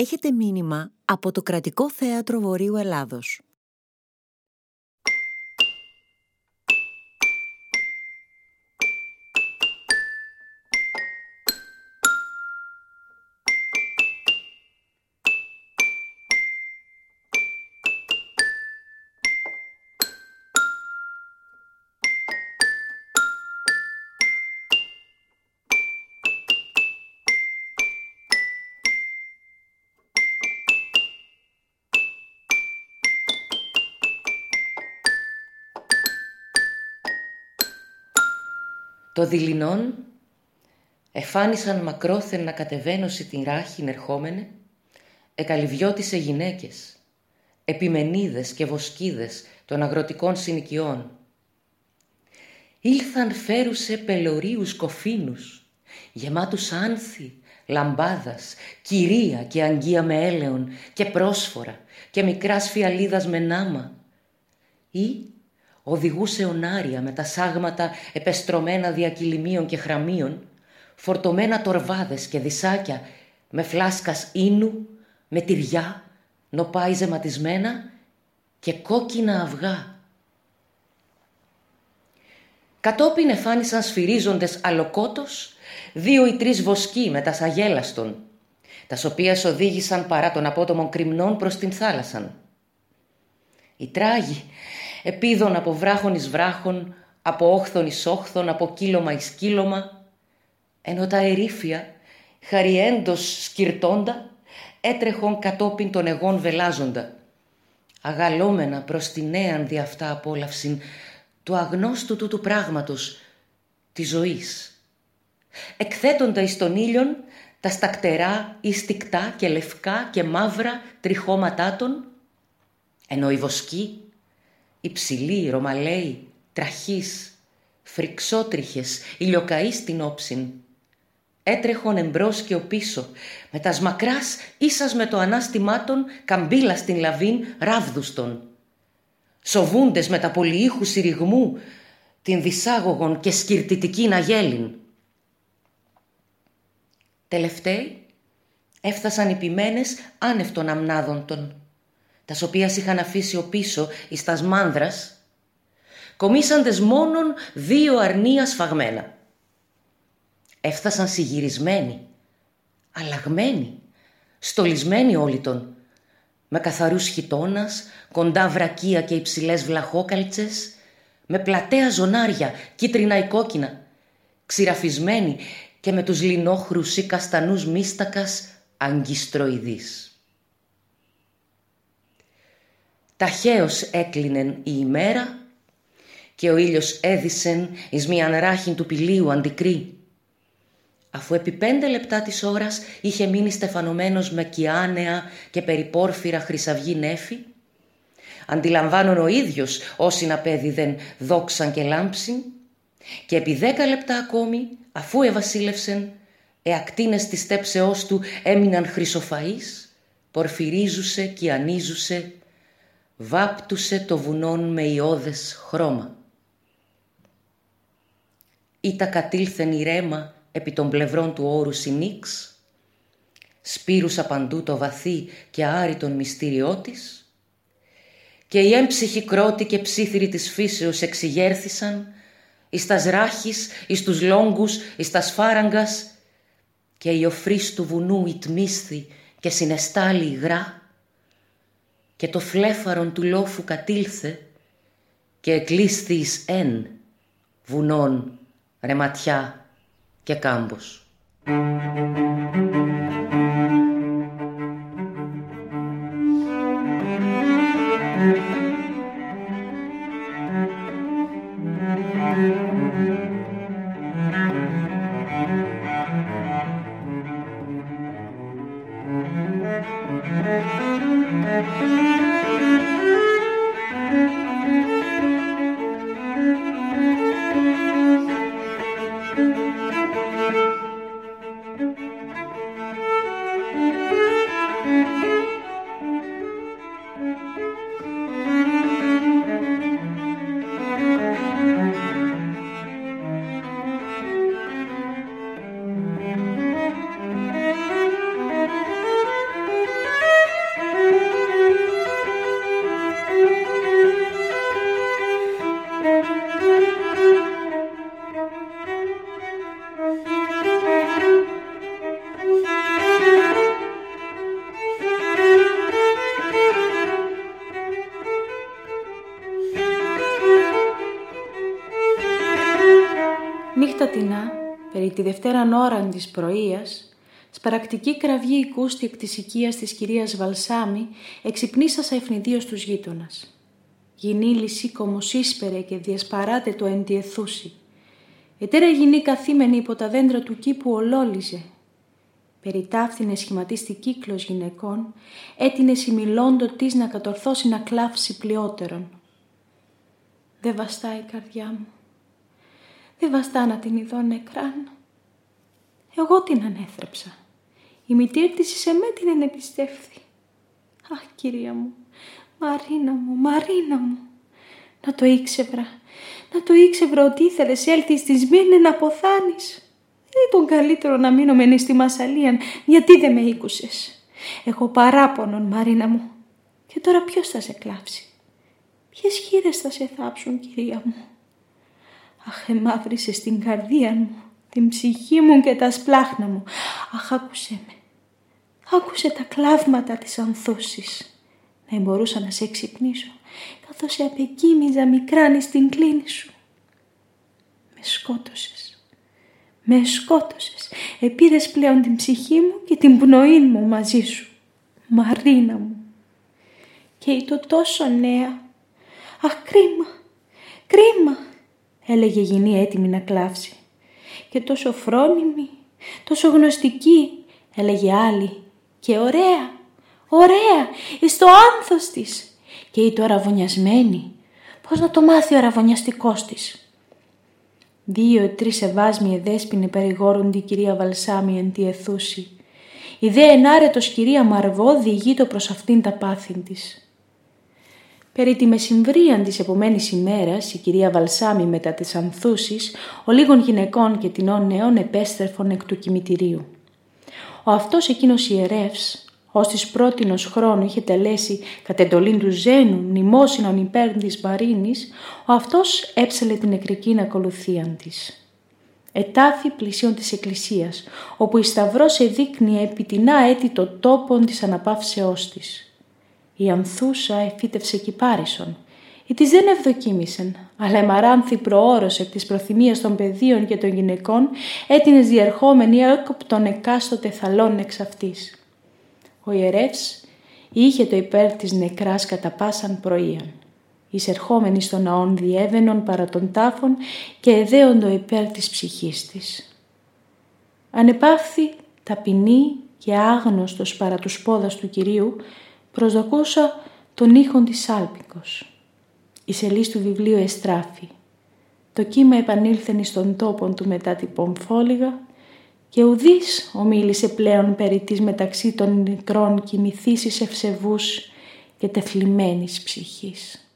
Έχετε μήνυμα από το Κρατικό Θέατρο Βορείου Ελλάδος. Το δειλινόν εφάνισαν μακρόθεν να κατεβαίνωση την ράχην ερχόμενε, εκαλυβιώτησε γυναίκες, επιμενίδες και βοσκίδες των αγροτικών συνοικιών. Ήλθαν φέρουσε πελωρίους κοφίνους, γεμάτους άνθη, λαμπάδας, κυρία και αγγεία με έλεον και πρόσφορα και μικράς σφιαλίδας με νάμα ή οδηγούσε ονάρια με τα σάγματα επεστρωμένα διακυλιμίων και χραμίων, φορτωμένα τορβάδες και δισάκια με φλάσκας ίνου, με τυριά, νοπάι ζεματισμένα και κόκκινα αυγά. Κατόπιν εφάνισαν σφυρίζοντες αλοκότος δύο ή τρεις βοσκοί με τα σαγέλαστον, τας οποίας οδήγησαν παρά των απότομων κρυμνών προς την θάλασσαν. Οι τράγοι επίδων από βράχων εις βράχων, από όχθον εις όχθον, από κύλωμα εις κύλωμα, ενώ τα ερήφια, χαριέντος σκυρτώντα, έτρεχον κατόπιν των εγών βελάζοντα, αγαλόμενα προς τη νέαν δι' αυτά απόλαυσιν του αγνώστου του του πράγματος, της ζωής. Εκθέτοντα εις τον ήλιον τα στακτερά ή στικτά και λευκά και μαύρα τριχώματά των, ενώ οι βοσκοί υψηλοί, ρωμαλαίοι, τραχείς, φρυξότριχες, ηλιοκαείς στην όψιν. Έτρεχον εμπρός και ο πίσω, με τας σμακράς ίσας με το ανάστημά των, καμπύλα στην λαβήν ράβδουστον. Σοβούντες με τα πολυήχους συριγμού, την δυσάγωγον και σκυρτητική αγέλην. Τελευταίοι έφτασαν οι ποιμένες άνευ των αμνάδων των τας οποίας είχαν αφήσει ο πίσω εις τας μάνδρας, κομίσαντες μόνον δύο αρνία σφαγμένα. Έφτασαν συγυρισμένοι, αλλαγμένοι, στολισμένοι όλοι τον, με καθαρούς χιτώνας, κοντά βρακία και υψηλές βλαχόκαλτσες, με πλατέα ζωνάρια, κίτρινα ή κόκκινα, ξηραφισμένοι και με τους λινόχρους ή καστανούς μίστακας αγκιστροειδείς. Ταχαίως έκλεινεν η ημέρα και ο ήλιος έδισεν εις μίαν ράχην του πηλίου αντικρή. Αφού επί πέντε λεπτά της ώρας είχε μείνει στεφανωμένος με κιάνεα και περιπόρφυρα χρυσαυγή νέφη, αντιλαμβάνον ο ίδιος όσοι να πέδιδεν δόξαν και λάμψιν, και επί δέκα λεπτά ακόμη, αφού ευασίλευσεν, εακτίνες της στέψεώς του έμειναν χρυσοφαΐς, πορφυρίζουσε, κιανίζουσε βάπτουσε το βουνόν με ιώδες χρώμα. Ήτα κατήλθεν ηρέμα επί των πλευρών του όρου συνήξ, σπήρουσα παντού το βαθύ και άριτον μυστήριό της, και οι έμψυχοι κρότοι και ψήθυροι της φύσεως εξηγέρθησαν, εις τας ράχης, εις τους λόγκους, εις τας φάραγκας, και η οφρής του βουνού ητμίσθη και συνεστάλη υγρά, και το φλέφαρον του λόφου κατήλθε και εκλείστης εν βουνών, ρεματιά και κάμπος. Τη δευτέραν ώρα της πρωίας, σπαρακτική κραυγή οικούστη εκ της οικίας της κυρίας Βαλσάμι, εξυπνήσασα ευνηδίως τους γείτονας. Γινή σήκωμος ίσπερε και διασπαράτε το εντιεθούσι. Ετέρα γινή καθήμενη υπό τα δέντρα του κήπου ολόλιζε. Περιτάφθηνε σχηματίστη κύκλος γυναικών, έτεινε σημιλώντο της να κατορθώσει να κλάψει πλειότερον. Δεν βαστά η καρδιά μου. Δεν βαστά να την ειδώ νεκράν. Εγώ την ανέθρεψα. Η μητήρ της σε με την ενεπιστεύθη. Αχ, κυρία μου, Μαρίνα μου, Μαρίνα μου. Να το ήξευρα, να το ήξευρα ότι ήθελες έλθεις στη Σμύρνη να αποθάνεις. Δεν ήταν καλύτερο να μείνω μενή στη Μασαλίαν, γιατί δεν με ήκουσες. Έχω παράπονον, Μαρίνα μου. Και τώρα ποιος θα σε κλάψει; Ποιες χείρες θα σε θάψουν, κυρία μου; Αχ, εμαύρισες την καρδία μου, την ψυχή μου και τα σπλάχνα μου. Αχ, άκουσέ με. Άκουσε τα κλάυματα της ανθούσης. Δεν μπορούσα να σε εξυπνήσω, καθώς σε απεκοίμιζα μικράνης στην κλίνη σου. Με σκότωσες. Με σκότωσες. Επήρες πλέον την ψυχή μου και την πνοή μου μαζί σου. Μαρίνα μου. Και ήταν τόσο νέα. Αχ, κρίμα, κρίμα, έλεγε γυνή έτοιμη να κλάψει. Και τόσο φρόνιμη, τόσο γνωστική, έλεγε άλλη. Και ωραία, ωραία, εις το άνθος της. Και η τώρα ραβωνιασμένη. Πώς να το μάθει ο ραβωνιαστικός της; Δύο-τρεις ευάσμιε δέσποινε περιγόρουν την κυρία Βαλσάμι εν τη αιθούση. Η δε ενάρετος κυρία Μαρβό διηγείτο προς αυτήν τα πάθη της. Περί τη μεσημβρίαν της επομένης ημέρας, η κυρία Βαλσάμι μετά τις ανθούσεις, ο λίγων γυναικών και τεινών νέων επέστρεφον εκ του κημητηρίου. Ο αυτός εκείνος ιερεύς, ως της πρότινος χρόνου είχε τελέσει κατ' εντολήν του Ζένου μνημόσυνον υπέρ της Μαρίνης, ο αυτός έψελε την νεκρική ακολουθίαν της. Ετάθη πλησίον της εκκλησίας, όπου η σταυρός εδείκνυε επιτινά έτη το τόπον της αναπαύσεώς της. Η ανθούσα εφύτευσε κυπάρισον. Η της δεν ευδοκίμησεν, αλλά εμαράνθη προώρος εκ της προθυμίας των παιδίων και των γυναικών έτεινες διερχόμενη έκοπτον εκάστοτε θαλών εξ αυτής. Ο ιερεύς είχε το υπέρ της νεκράς κατά πάσαν πρωίαν. Εισερχόμενοι στον ναόν διέβαινον παρά των τάφων και εδέοντο υπέρ της ψυχής της. Ανεπάθη ταπεινή και άγνωστος παρά τους πόδας του Κυρίου προσδοκούσα τον ήχον της Άλπικος. Η σελής του βιβλίου εστράφη. Το κύμα επανήλθεν στον τόπον του μετά την πομφόλιγα και ουδής ομίλησε πλέον περί της μεταξύ των νεκρών κοιμηθήσεις ευσεβούς και τεφλημένης ψυχής.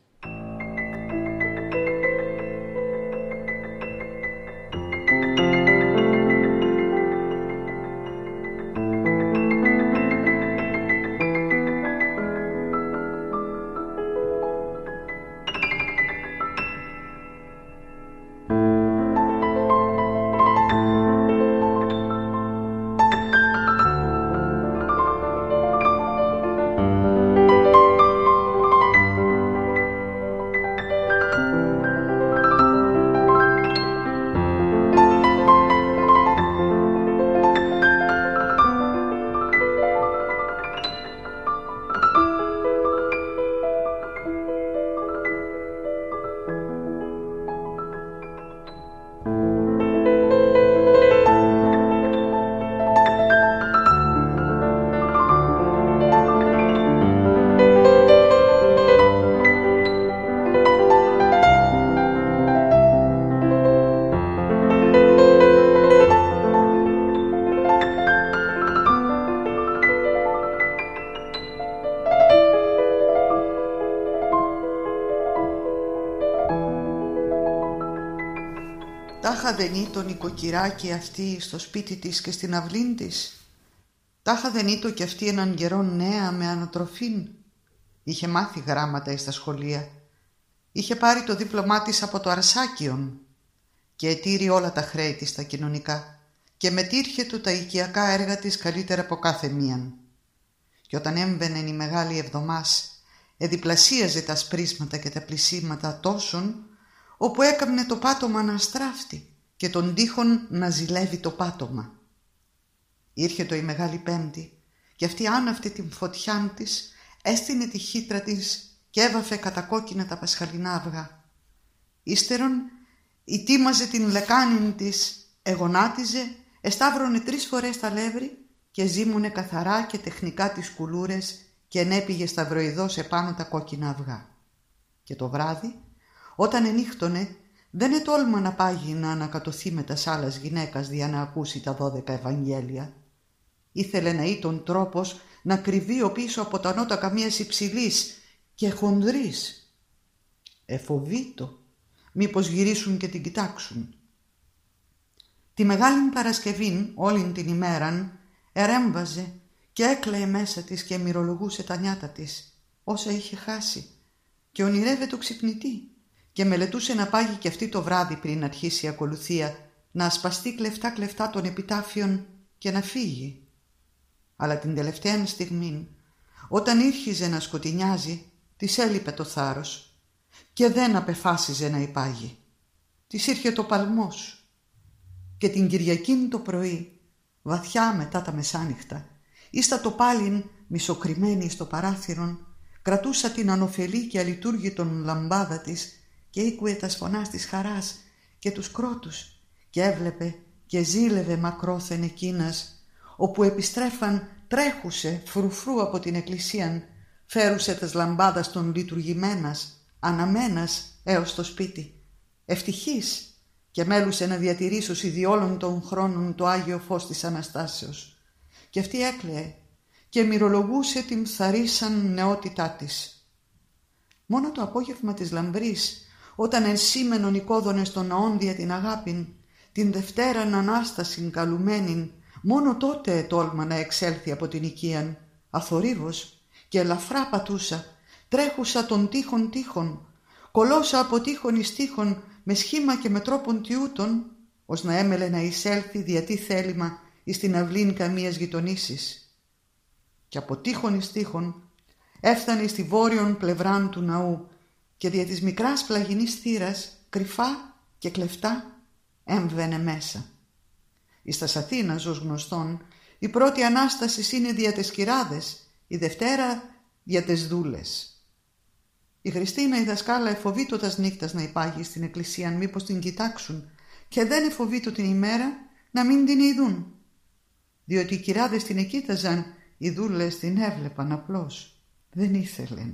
Δεν ήταν νοικοκυράκι αυτή στο σπίτι της και στην αυλήν της. Τάχα δεν ήταν κι αυτή έναν καιρό νέα με ανατροφήν. Είχε μάθει γράμματα εις τα σχολεία. Είχε πάρει το δίπλωμά της από το Αρσάκιον και ετήρει όλα τα χρέη της τα κοινωνικά και μετήρχε του τα οικιακά έργα της καλύτερα από κάθε μίαν. Και όταν έμβαινε η μεγάλη εβδομάς, εδιπλασίαζε τα σπρίσματα και τα πλησίματα τόσων όπου έκαμνε το πάτωμα να στράφτη και τον τείχον να ζηλεύει το πάτωμα. Ήρχε το η Μεγάλη Πέμπτη και αυτή άναυτη την φωτιά της έστεινε τη χύτρα της και έβαφε κατακόκκινα τα πασχαλινά αυγά. Ύστερον ητήμαζε την λεκάνη της, εγονάτιζε, εσταύρωνε τρεις φορές τα λεύρη και ζήμουνε καθαρά και τεχνικά τις κουλούρες και ενέπηγε σταυροειδώς επάνω τα κόκκινα αυγά. Και το βράδυ, όταν ενύχτωνε, δεν ετόλμα να πάγει να ανακατωθεί με τα άλλας γυναίκας για να ακούσει τα δώδεκα Ευαγγέλια. Ήθελε να ήταν τρόπος να κρυβεί ο πίσω από τα νότα καμίας υψηλής και χονδρής. Εφοβήτο, μήπως γυρίσουν και την κοιτάξουν. Τη Μεγάλη Παρασκευή όλη την ημέραν ερέμβαζε και έκλαιε μέσα της και μυρολογούσε τα νιάτα της όσα είχε χάσει και ονειρεύε το ξυπνητή και μελετούσε να πάγει και αυτή το βράδυ πριν αρχίσει η ακολουθία να ασπαστεί κλεφτά κλεφτά των επιτάφιων και να φύγει. Αλλά την τελευταία στιγμή όταν ήρχιζε να σκοτεινιάζει της έλειπε το θάρρος και δεν απεφάσιζε να υπάγει. Της ήρχε το παλμός και την Κυριακή το πρωί βαθιά μετά τα μεσάνυχτα ήστα το πάλιν μισοκριμένη στο παράθυρον κρατούσα την ανοφελή και αλειτούργητον λαμπάδα της και ήκουε τα σφωνάς της χαράς και τους κρότους και έβλεπε και ζήλευε μακρόθεν εκείνας όπου επιστρέφαν τρέχουσε φρουφρού από την εκκλησίαν φέρουσε τας λαμπάδας των λειτουργημένας αναμένας έως το σπίτι ευτυχής και μέλουσε να διατηρήσω διόλων των χρόνων το Άγιο Φως της Αναστάσεως και αυτή έκλαιε και μυρολογούσε την θαρίσαν νεότητά της. Μόνο το απόγευμα της λαμπρής όταν ενσήμενον οικόδονες των ναών δια την αγάπην, την Δευτέραν Ανάστασιν καλουμένην, μόνο τότε τόλμα να εξέλθει από την οικίαν, αθορύβος και ελαφρά πατούσα, τρέχουσα των τείχων τείχων, κολόσα από τείχων εις τείχων, με σχήμα και με τρόπον τιούτων, ως να έμελε να εισέλθει διατί θέλημα εις την αυλήν καμίας γειτονίσης. Και από τείχων εις τείχων έφτανε στη βόρειον πλευράν του ναού και δια της μικράς πλαγινής θύρας κρυφά και κλεφτά έμβαινε μέσα. Εις τας Αθήνας ως γνωστόν η πρώτη Ανάστασης είναι δια τες κυράδες, η Δευτέρα δια τες δούλες. Η Χριστίνα η δασκάλα εφοβήτωτας νύχτας να υπάγει στην εκκλησία μήπως την κοιτάξουν και δεν εφοβήτω την ημέρα να μην την ειδούν. Διότι οι κυράδες την εκείταζαν, οι δούλες την έβλεπαν απλώς. Δεν ήθελε.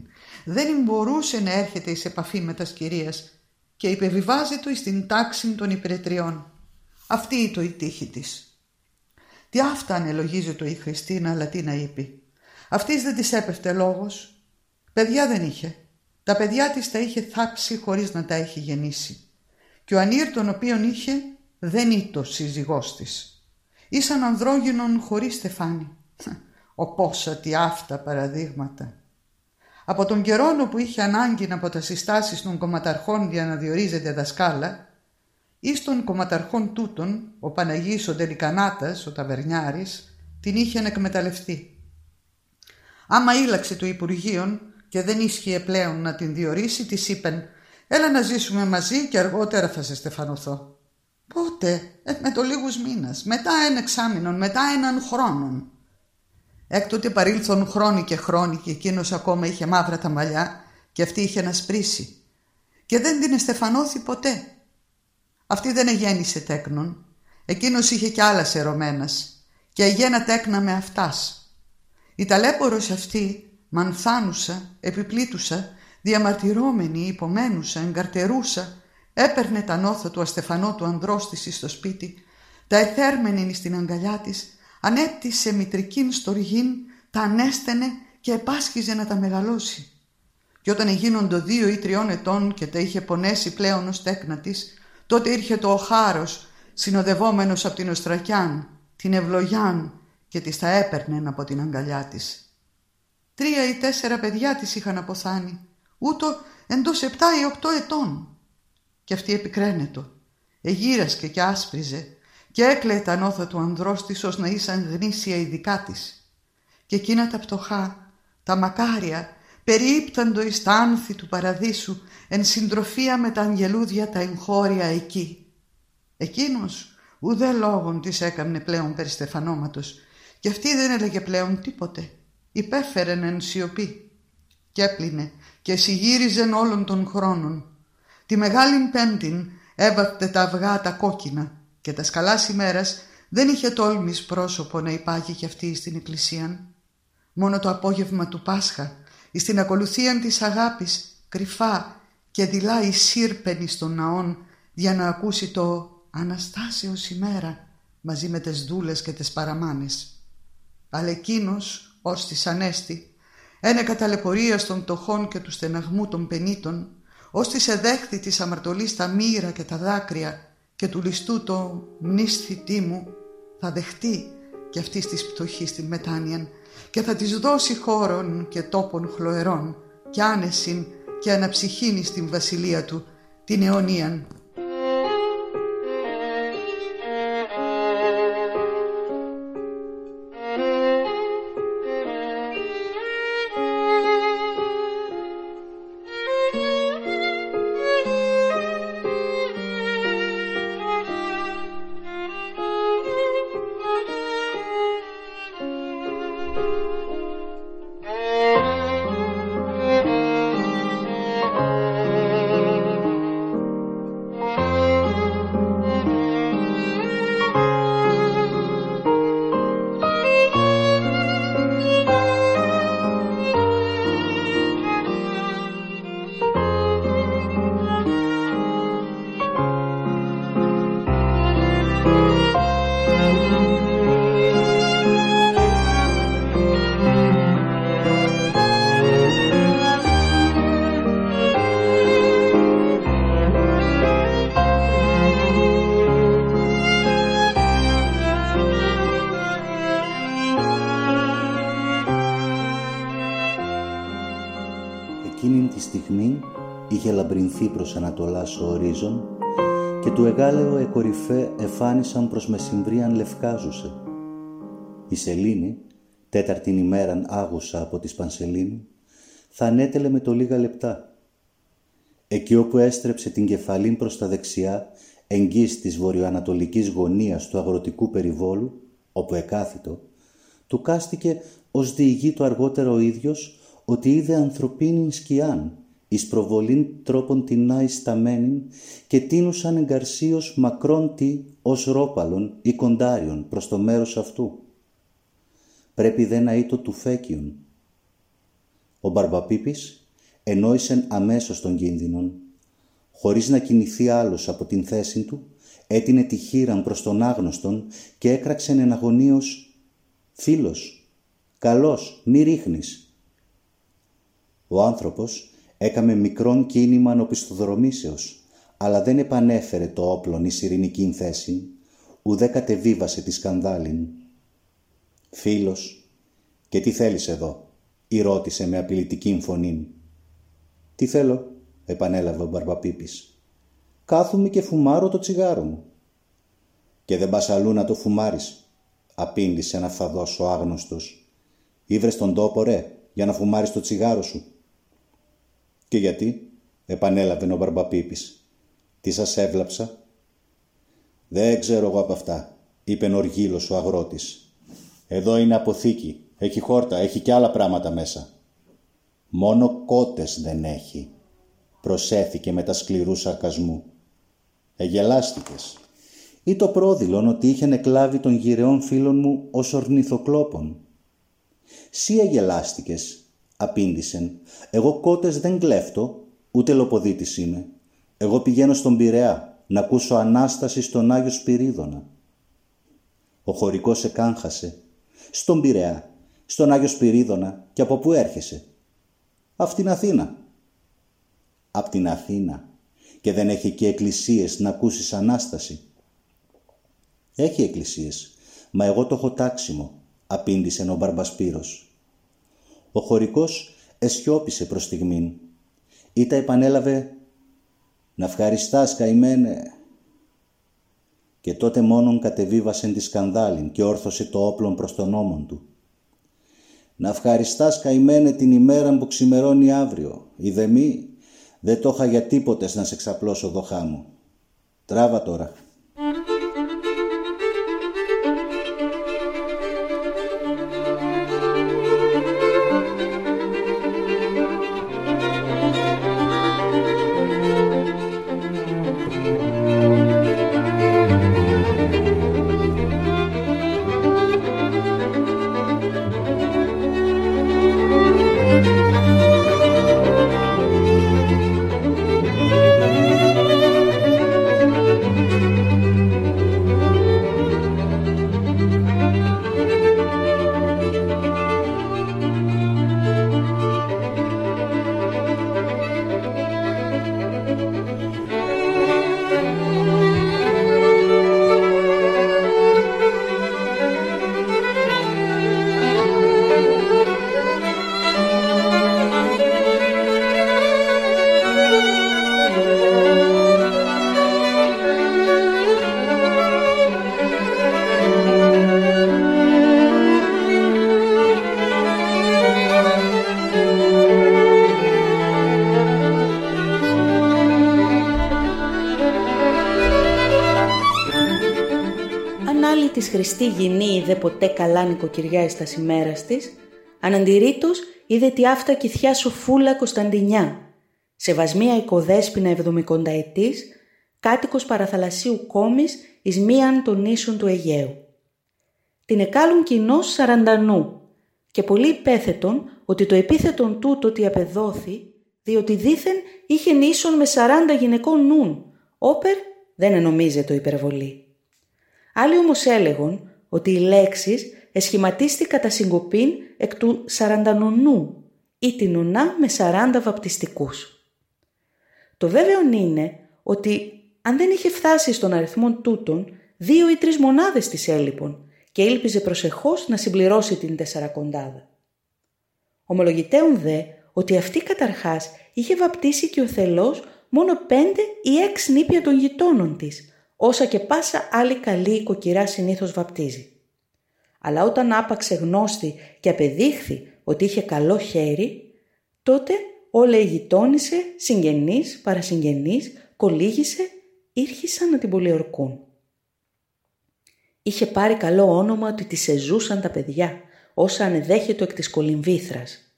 Δεν μπορούσε να έρχεται εις επαφή με τας σκυρίας και υπεβιβάζεται εις την τάξη των υπηρετριών. Αυτή ήταν η τύχη της. Τι αυτά ανελογίζεται η Χριστίνα, αλλά τι να είπε. Αυτής δεν της έπεφτε λόγος. Παιδιά δεν είχε. Τα παιδιά της τα είχε θάψει χωρίς να τα έχει γεννήσει. Και ο Ανήρ τον οποίον είχε δεν ήταν σύζυγός της. Ήσαν ανδρόγυνον χωρίς στεφάνι. Ο πόσα τι αυτά παραδείγματα. Από τον καιρό που είχε ανάγκη από τα συστάσεις των κομματαρχών για να διορίζεται δασκάλα, εις των κομματαρχών τούτων, ο Παναγής ο Τελικανάτας, ο Ταβερνιάρης, την είχε εκμεταλλευτεί. Άμα ήλαξε το Υπουργείο και δεν ίσχυε πλέον να την διορίσει, της είπεν «Έλα να ζήσουμε μαζί και αργότερα θα σε στεφανωθώ». Πότε, ε, με το λίγους μήνας, μετά ένα εξάμεινο, μετά έναν χρόνον. Έκτοτε παρήλθον χρόνοι και χρόνοι και εκείνος ακόμα είχε μαύρα τα μαλλιά και αυτή είχε να σπρίσει. Και δεν την εστεφανώθη ποτέ. Αυτή δεν εγέννησε τέκνον. Εκείνος είχε κι άλλα σερωμένας και αγένα τέκνα με αυτάς. Η ταλέπορος αυτή, μανθάνουσα, επιπλήτουσα, διαμαρτυρώμενη, υπομένουσα, εγκαρτερούσα, έπαιρνε τα νόθα του αστεφανό του ανδρός της στο σπίτι, τα εθέρμενη στην αγκαλιά της ανέπτυσε μητρικήν στοργήν, τα ανέστενε και επάσχιζε να τα μεγαλώσει. Και όταν εγίνοντο δύο ή τριών ετών και τα είχε πονέσει πλέον ως τέκνα της, τότε ήρθε το οχάρος, συνοδευόμενος από την Οστρακιάν, την Ευλογιάν και της τα έπαιρνε από την αγκαλιά της. Τρία ή τέσσερα παιδιά της είχαν αποθάνει, ούτω εντός επτά ή οκτώ ετών. Και αυτή επικραίνετο, εγύρασκε και άσπριζε, και έκλαιε τα νόθα του ανδρός της ως να ήσαν γνήσια η δικά της. Και εκείνα τα πτωχά, τα μακάρια, περιύπταντο εις τα άνθη του παραδείσου εν συντροφία με τα αγγελούδια τα εγχώρια εκεί. Εκείνος ουδέ λόγων της έκανε πλέον περί στεφανώματος και αυτή δεν έλεγε πλέον τίποτε. Υπέφερεν εν σιωπή και έπλυνε και συγύριζεν όλων των χρόνων. Τη Μεγάλη Πέμπτην έβαπτε τα αυγά τα κόκκινα και τα σκαλάς ημέρας δεν είχε τόλμης πρόσωπο να υπάγει κι αυτή στην εκκλησία. Μόνο το απόγευμα του Πάσχα, στην ακολουθία της αγάπης, κρυφά και δειλά η σύρπενη των ναών για να ακούσει το «Αναστάσεως ημέρα» μαζί με τις δούλες και τις παραμάνες. Αλλά εκείνος, ως της Ανέστη, ένεκα ταλαιπωρία των πτωχών και του στεναγμού των πενήτων, ως της εδέχθη της αμαρτωλής τα μοίρα και τα δάκρυα και του ληστού το μνήσθητή μου, θα δεχτεί και αυτής της πτωχής την μετάνοιαν και θα της δώσει χώρον και τόπων χλωερών και άνεσιν και αναψυχήνει στην βασιλεία του την αιωνίαν λαμπρινθεί προς Ανατολάς ο ορίζον και του εγάλεο εκορυφέ εφάνισαν προς μεσημβρίαν λευκάζουσε. Η σελήνη, τέταρτην ημέραν άγουσα από της Πανσελίνου, θα ανέτελε με το λίγα λεπτά. Εκεί όπου έστρεψε την κεφαλήν προς τα δεξιά, εγγύς της βορειοανατολικής γωνίας του αγροτικού περιβόλου, όπου εκάθιτο, του κάστηκε ως διηγεί το αργότερο ο ίδιος ότι είδε ανθρωπίνην σκιάν εις προβολήν τρόπον την σταμένην και τίνουσαν εγκαρσίως μακρόν τι ως ρόπαλον ή κοντάριον προς το μέρος αυτού. Πρέπει δε να είτο του φέκιον. Ο Μπαρμπαπίπης ενόησεν αμέσως τον κίνδυνον. Χωρίς να κινηθεί άλλος από την θέση του, έτεινε τη χείραν προς τον άγνωστον και έκραξεν εναγωνίως «Φίλος, καλός, μη ρίχνεις». Ο άνθρωπος Έκαμε μικρόν κίνημα νοπιστοδρομήσεως, αλλά δεν επανέφερε το όπλον εις ειρηνικήν θέση, ουδέ κατεβίβασε τη σκανδάλην. Φίλος, και τι θέλεις εδώ, ή ρώτησε με απειλητική φωνή. Τι θέλω, επανέλαβε ο Μπαρμπαπίπης. Κάθομαι και φουμάρω το τσιγάρο μου. Και δεν πας αλλού να το φουμάρεις, απήντησε ένα φαδός ο άγνωστος. Ήβρες τον τόπο ρε, για να φουμάρεις το τσιγάρο σου. «Και γιατί» επανέλαβε ο Μπαρμπαπίπης. «Τι σας έβλαψα» «Δεν ξέρω εγώ από αυτά» είπε Νοργίλος ο αγρότης. «Εδώ είναι αποθήκη. Έχει χόρτα, έχει και άλλα πράγματα μέσα». «Μόνο κότες δεν έχει» προσέθηκε με τα σκληρού σαρκασμού. «Εγελάστηκες» ή το πρόδειλον ότι είχε εκλάβει των γυρεών φίλων μου ως ορνηθοκλόπων. «Σύ εγελάστηκες» απήντησεν. Εγώ κότες δεν κλέφτω, ούτε λοποδίτης είμαι. Εγώ πηγαίνω στον Πειραιά να ακούσω Ανάσταση στον Άγιο Σπυρίδωνα. Ο χωρικός εκάγχασε. Στον Πειραιά, στον Άγιο Σπυρίδωνα και από πού έρχεσαι; Απ' την Αθήνα. Απ' την Αθήνα. Και δεν έχει και εκκλησίες να ακούσεις Ανάσταση; Έχει εκκλησίες, μα εγώ το έχω τάξιμο, απήντησε ο Μπαρμπασπύρος. Ο χωρικός εσιώπησε προς στιγμήν. Ήτα επανέλαβε «Να ευχαριστάς καημένε». Και τότε μόνον κατεβίβασεν τη σκανδάλην και όρθωσε το όπλον προς τον ώμον του. «Να ευχαριστάς καημένε την ημέρα που ξημερώνει αύριο. Είδε μη, δεν το είχα για τίποτες να σε ξαπλώσω δοχά μου. Τράβα τώρα». Της χρηστή γυνή είδε ποτέ καλά νοικοκυριά εις τα ημέρας της, αναντηρήτως είδε τη αυτά κυθιά σοφούλα Κωνσταντινιά, σεβασμία οικοδέσποινα εβδομικονταετής, κάτοικος παραθαλασσίου κόμης εις μίαν των νήσων του Αιγαίου. Την εκάλουν κοινό σαραντανού και πολύ υπέθετον ότι το επίθετον τούτο ότι απεδόθη, διότι δήθεν είχε νήσων με σαράντα γυναικών νουν, όπερ δεν ενομίζεται υπερβολή. Άλλοι όμως έλεγον ότι οι λέξεις εσχηματίστη κατά συγκοπήν εκ του σαραντανονού ή την ονά με σαράντα βαπτιστικούς. Το βέβαιο είναι ότι αν δεν είχε φτάσει στον αριθμό τούτων, δύο ή τρεις μονάδες της έλειπον και ήλπιζε προσεχώς να συμπληρώσει την τεσσαρακοντάδα. Ομολογητέων δε ότι αυτή καταρχάς είχε βαπτίσει και ο θελός μόνο πέντε ή έξι νήπια των γειτόνων της, όσα και πάσα άλλη καλή οικοκυρά συνήθως βαπτίζει. Αλλά όταν άπαξε γνώστη και απεδείχθη ότι είχε καλό χέρι, τότε όλα η γειτόνισε, συγγενείς, παρασυγγενείς, κολύγησε, ήρχισαν να την πολιορκούν. Είχε πάρει καλό όνομα ότι τη εζούσαν τα παιδιά, όσα ανεδέχεται εκ της κολυμβήθρας.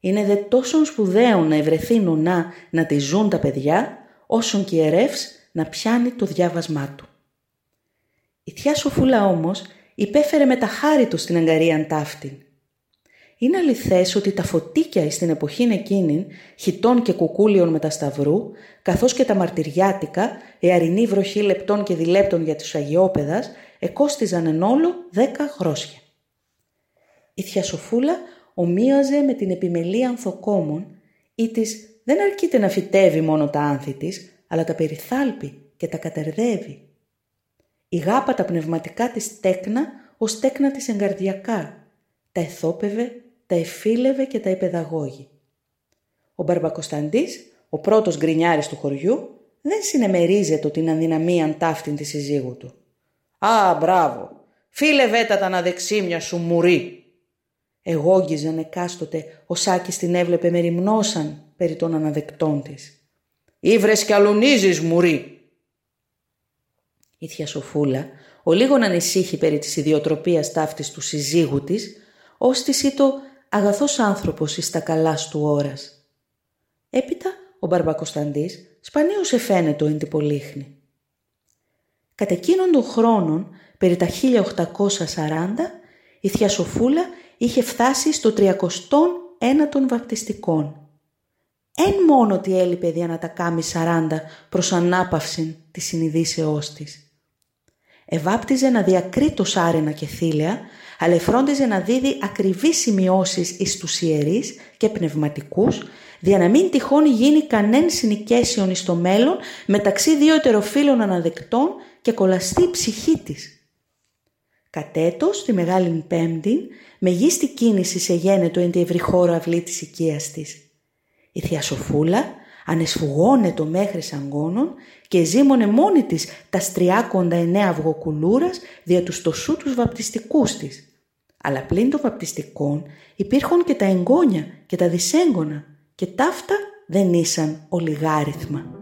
Είναι δε τόσο σπουδαίο να ευρεθεί νονά να τη ζουν τα παιδιά, όσον και ιερεύς να πιάνει το διάβασμά του. Η θεία Σοφούλα όμως υπέφερε με τα χάρη του στην αγκαρίαν ταύτην. Είναι αληθές ότι τα φωτίκια στην εποχή εκείνη, χιτών και κουκούλιων με τα σταυρού, καθώς και τα μαρτυριάτικα, η αρινή βροχή λεπτών και διλέπτων για τους αγιόπεδας, εκόστιζαν εν όλο δέκα χρόσια. Η θεία Σοφούλα ομοίαζε με την επιμελή ανθοκόμων ή της δεν αρκείται να φυτεύει μόνο τα άνθη της, αλλά τα περιθάλπει και τα κατερδεύει. Η γάπα τα πνευματικά της τέκνα ως τέκνα της εγκαρδιακά, τα εθόπευε, τα εφήλευε και τα επαιδαγώγει. Ο Μπαρμπακοσταντής, ο πρώτος γκρινιάρης του χωριού, δεν συνεμερίζεται την αδυναμία ταύτην της συζύγου του. «Α, μπράβο! Φίλε τα αναδεξίμια σου μουρή!» Εγόγγιζαν εκάστοτε, ο Σάκης την έβλεπε με ρημνώσαν περί των αναδεκτών της. «Ήβρες κι αλουνίζεις, μουρή!» Η θεία Σοφούλα, ο λίγον ανησύχη περί της ιδιοτροπίας ταύτης του συζύγου της, ως της ήτο αγαθός άνθρωπος εις τα καλά του ώρας. Έπειτα ο Μπαρμπακοσταντής σπανίως εφαίνεται ο εντυπολίχνη. Κατ' εκείνον των χρόνων, περί τα 1840, η θεία Σοφούλα είχε φτάσει στο 31 των βαπτιστικών. Εν μόνο ότι έλειπε δια να τα κάμει 40 προς ανάπαυση της συνειδήσεώς της. Εβάπτιζε να διακρίτως άρενα και θήλαια, αλλά φρόντιζε να δίδει ακριβείς σημειώσεις εις τους ιερείς και πνευματικούς, δια να μην τυχόν γίνει κανέν συνοικέσιον εις το μέλλον μεταξύ δύο ετεροφίλων αναδεκτών και κολλαστεί η ψυχή της. Κατέτος, τη Μεγάλη Πέμπτη, μεγίστη κίνηση σε γένετο εν τη ευρύ χώρο αυλή της οικίας της. Η Θεία Σοφούλα ανεσφουγώνετο μέχρι σαγκώνων και ζήμωνε μόνη της τα στριάκοντα εννέα αυγοκουλούρας δια τους τοσού τους βαπτιστικούς της. Αλλά πλην των βαπτιστικών υπήρχαν και τα εγγόνια και τα δυσέγγωνα και ταύτα δεν ήσαν ολιγάριθμα.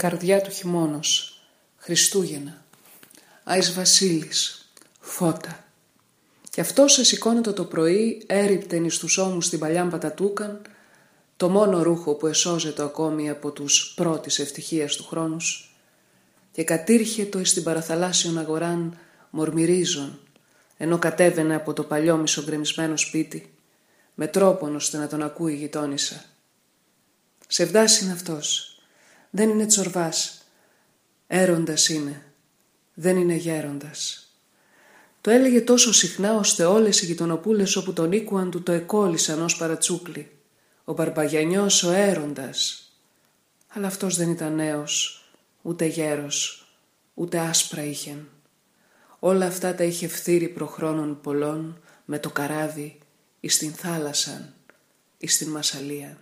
Καρδιά του χειμώνος, Χριστούγεννα, Άης Βασίλης, Φώτα. Κι αυτό σε σηκώνεται το πρωί, έριπτεν εις τους ώμους την παλιά πατατούκαν το μόνο ρούχο που εσώζεται ακόμη από τους πρώτης ευτυχίας του χρόνους και κατήρχε το εις την παραθαλάσσιον αγοράν μορμυρίζων ενώ κατέβαινε από το παλιό μισογκρεμισμένο σπίτι με τρόπον ώστε να τον ακούει η γειτόνισσα. Σεβδάς είναι αυτός. Δεν είναι τσορβάς. Έροντας είναι. Δεν είναι γέροντας. Το έλεγε τόσο συχνά ώστε όλες οι γειτονοπούλες όπου τον οίκουαν του το εκόλλησαν ως παρατσούκλι. Ο Μπαρμπαγιανιός ο έροντας. Αλλά αυτός δεν ήταν νέος, ούτε γέρος, ούτε άσπρα είχεν. Όλα αυτά τα είχε φθείρει προχρόνων πολλών με το καράβι εις την θάλασσαν, εις την Μασαλία.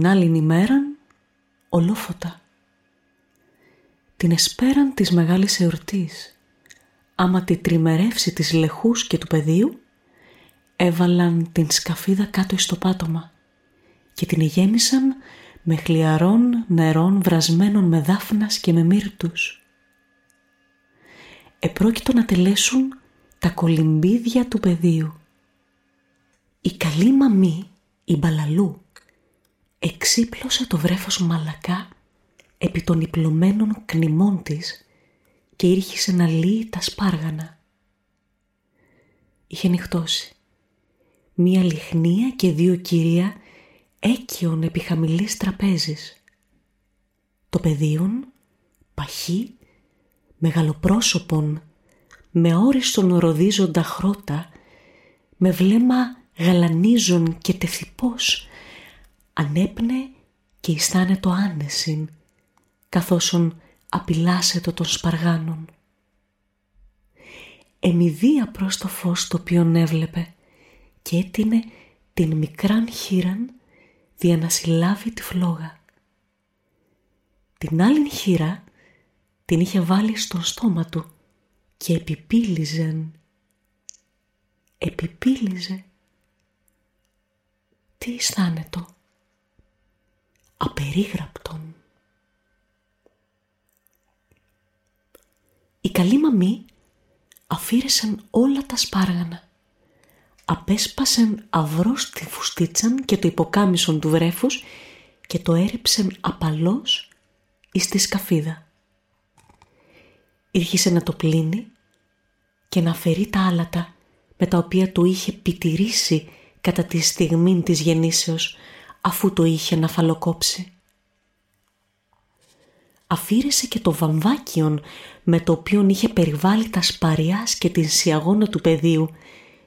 Την άλλη ημέρα ολόφωτα. Την εσπέραν της μεγάλης εορτής, άμα τη τριμερεύση της λεχούς και του πεδίου, έβαλαν την σκαφίδα κάτω στο πάτωμα και την γέμισαν με χλιαρών νερών βρασμένων με δάφνας και με μύρτους. Επρόκειτο να τελέσουν τα κολυμπίδια του πεδίου η καλή μαμή, η μπαλαλού, εξύπλωσε το βρέφος μαλακά επί των υπλωμένων κνημών της και ήρχισε να λύει τα σπάργανα. Είχε νυχτώσει. Μία λιχνία και δύο κυρία έκιον επί χαμηλής τραπέζης. Το παιδίον, παχύ, μεγαλοπρόσωπον, με όριστον ροδίζοντα χρώτα, με βλέμμα γαλανίζον και τεθυπός, ανέπνε και το άνεσιν, καθώσον απειλάσετο των σπαργάνων. Εμιδία προς το φως το οποίον έβλεπε και έτεινε την μικράν χείραν δια να συλλάβει τη φλόγα. Την άλλη χείρα την είχε βάλει στον στόμα του και επιπύλιζεν. Επιπύλιζε τι αισθάνετο. Απερίγραπτον. Η καλή μαμή αφήρεσαν όλα τα σπάργανα. Απέσπασεν αυρός τη φουστίτσαν και το υποκάμισον του βρέφους και το έριψεν απαλός εις τη σκαφίδα. Ήρχισε να το πλύνει και να φερεί τα άλατα με τα οποία του είχε πιτηρήσει κατά τη στιγμή της γεννήσεως αφού το είχε να φαλοκόψει. Αφήρεσε και το βαμβάκιον με το οποίο είχε περιβάλει τα σπαριάς και την σιαγόνα του πεδίου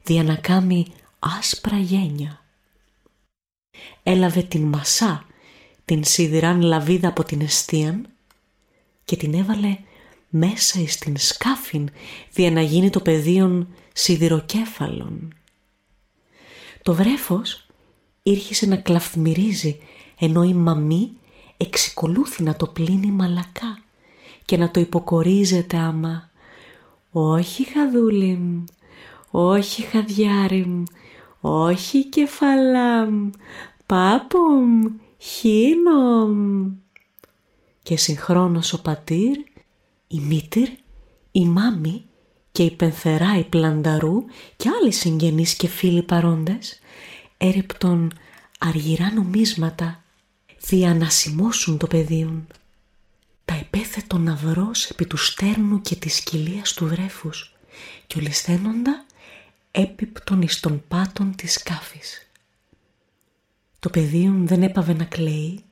δια να κάνει άσπρα γένια. Έλαβε την μασά, την σιδηράν λαβίδα από την εστίαν και την έβαλε μέσα εις την σκάφην δια να γίνει το πεδίον σιδηροκέφαλον. Το βρέφος ήρχισε να κλαφμυρίζει ενώ η μαμή εξικολούθη να το πλύνει μαλακά και να το υποκορίζεται άμα «Όχι χαδούλη όχι χαδιάρι όχι κεφαλάμ, πάπομ, χίνομ». Και συγχρόνως ο πατήρ, η μήτυρ, η μάμη και η πενθερά η πλανταρού και άλλοι συγγενείς και φίλοι παρόντες έρεπτον αργυρά νομίσματα δια να σημώσουν το πεδίον. Τα επέθετο ναυρός επί του στέρνου και της κοιλίας του βρέφους και ολισθαίνοντα έπιπτον εις των πάτων της σκάφης. Το παιδίον δεν έπαβε να κλαίει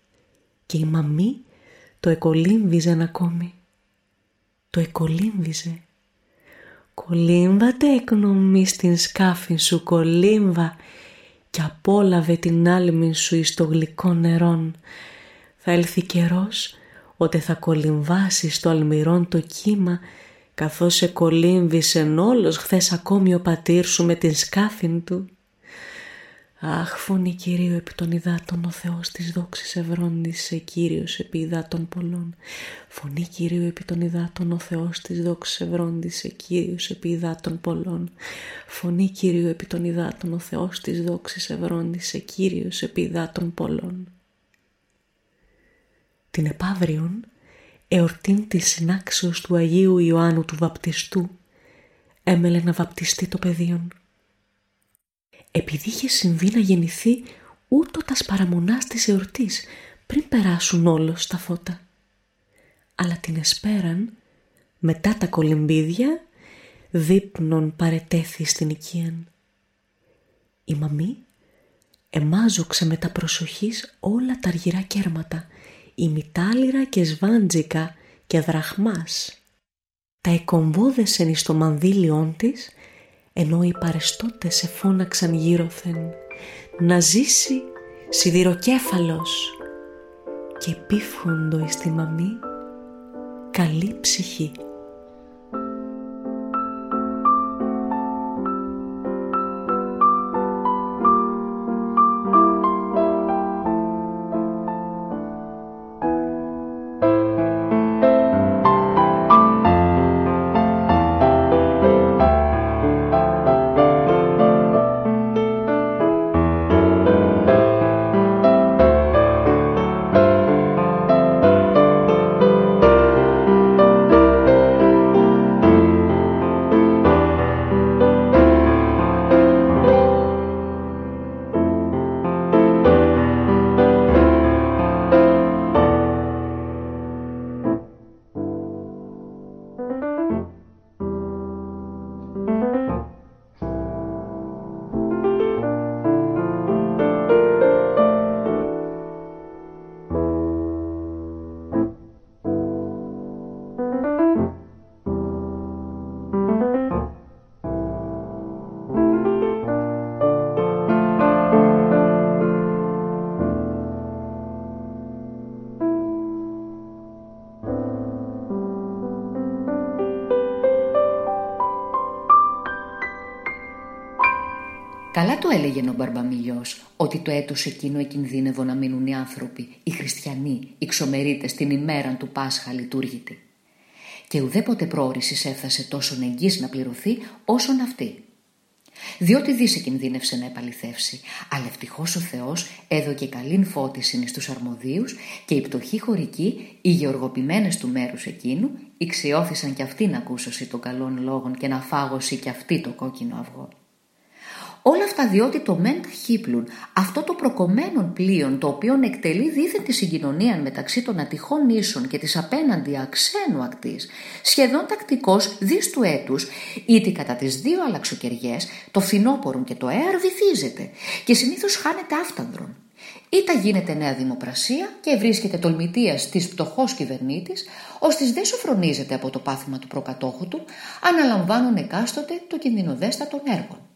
και η μαμή το εκολύμβιζε ακόμη. Το εκολύμβιζε. Κολύμβατε εκνομή στην σκάφη σου, κολύμβα και απόλαβε την άλμη σου εις το γλυκό νερόν. Θα έλθει καιρός, ότε θα κολυμβάσεις το αλμυρόν το κύμα καθώς σε κολύμβησεν όλος χθες ακόμη ο πατήρ σου με την σκάφην του. Αχ, φωνή Κυρίου επί των υδάτων, ο Θεός της δόξης ευρώντισε, Κύριος επί υδάτων πολλών. Φωνή Κυρίου επί των υδάτων, ο Θεός της δόξης ευρώντισε, Κύριος επί υδάτων πολλών. Φωνή Κυρίου επί των υδάτων, ο Θεός της δόξης ευρώντισε, Κύριος επί υδάτων πολλών. Την επαύριον, εορτήν της συνάξεως του Αγίου Ιωάννου του Βαπτιστού, έμελε να βαπτιστεί το παιδίον επειδή είχε συμβεί να γεννηθεί ούτως τας παραμονάς της εορτής πριν περάσουν όλος στα φώτα. Αλλά την εσπέραν μετά τα κολυμπίδια δείπνον παρετέθη στην οικίαν. Η μαμή εμάζοξε με τα προσοχής όλα τα αργυρά κέρματα, ημιτάλιρα και σβάντζικα και δραχμάς. Τα εκομβόδεσεν εις το μανδύλιόν της ενώ οι παρεστώτες σε φώναξαν γύρωθεν να ζήσει σιδηροκέφαλος και επίφχοντο εις τη μαμή καλή ψυχή. Έλεγε ο Μπαρμπαμιλιός ότι το έτος εκείνο εκινδύνευο να μείνουν οι άνθρωποι, οι χριστιανοί, οι ξομερίτες την ημέραν του Πάσχα λειτουργήτη. Και ουδέποτε πρόορηση έφτασε τόσο εγγύς να πληρωθεί όσον αυτή. Διότι δίσε κινδύνευσε να επαληθεύσει, αλλά ευτυχώς ο Θεός έδωκε καλήν φώτιση στου αρμοδίους και οι πτωχοί χωρικοί, οι γεωργοποιημένες του μέρους εκείνου, ηξιώθησαν κι αυτοί να ακούσωση των καλών λόγων και να φάγωση κι αυτοί το κόκκινο αυγό. Όλα αυτά διότι το μεν χύπλουν, αυτό το προκομμένον πλοίον το οποίο εκτελεί δίθεν τη συγκοινωνία μεταξύ των ατυχών νήσων και της απέναντι αξένου ακτής, σχεδόν τακτικός δις του έτους, είτε κατά τις δύο αλλαξοκαιριές, το φθινόπορον και το έαρ βυθίζεται και συνήθως χάνεται άφτανδρον. Ήτα γίνεται νέα δημοπρασία και βρίσκεται τολμητίας της πτωχός κυβερνήτης, ώστε δεν σοφρονίζεται από το πάθημα του προκατόχου του, αναλαμβάνουν εκάστοτε το κινδυνοδέστατο έργων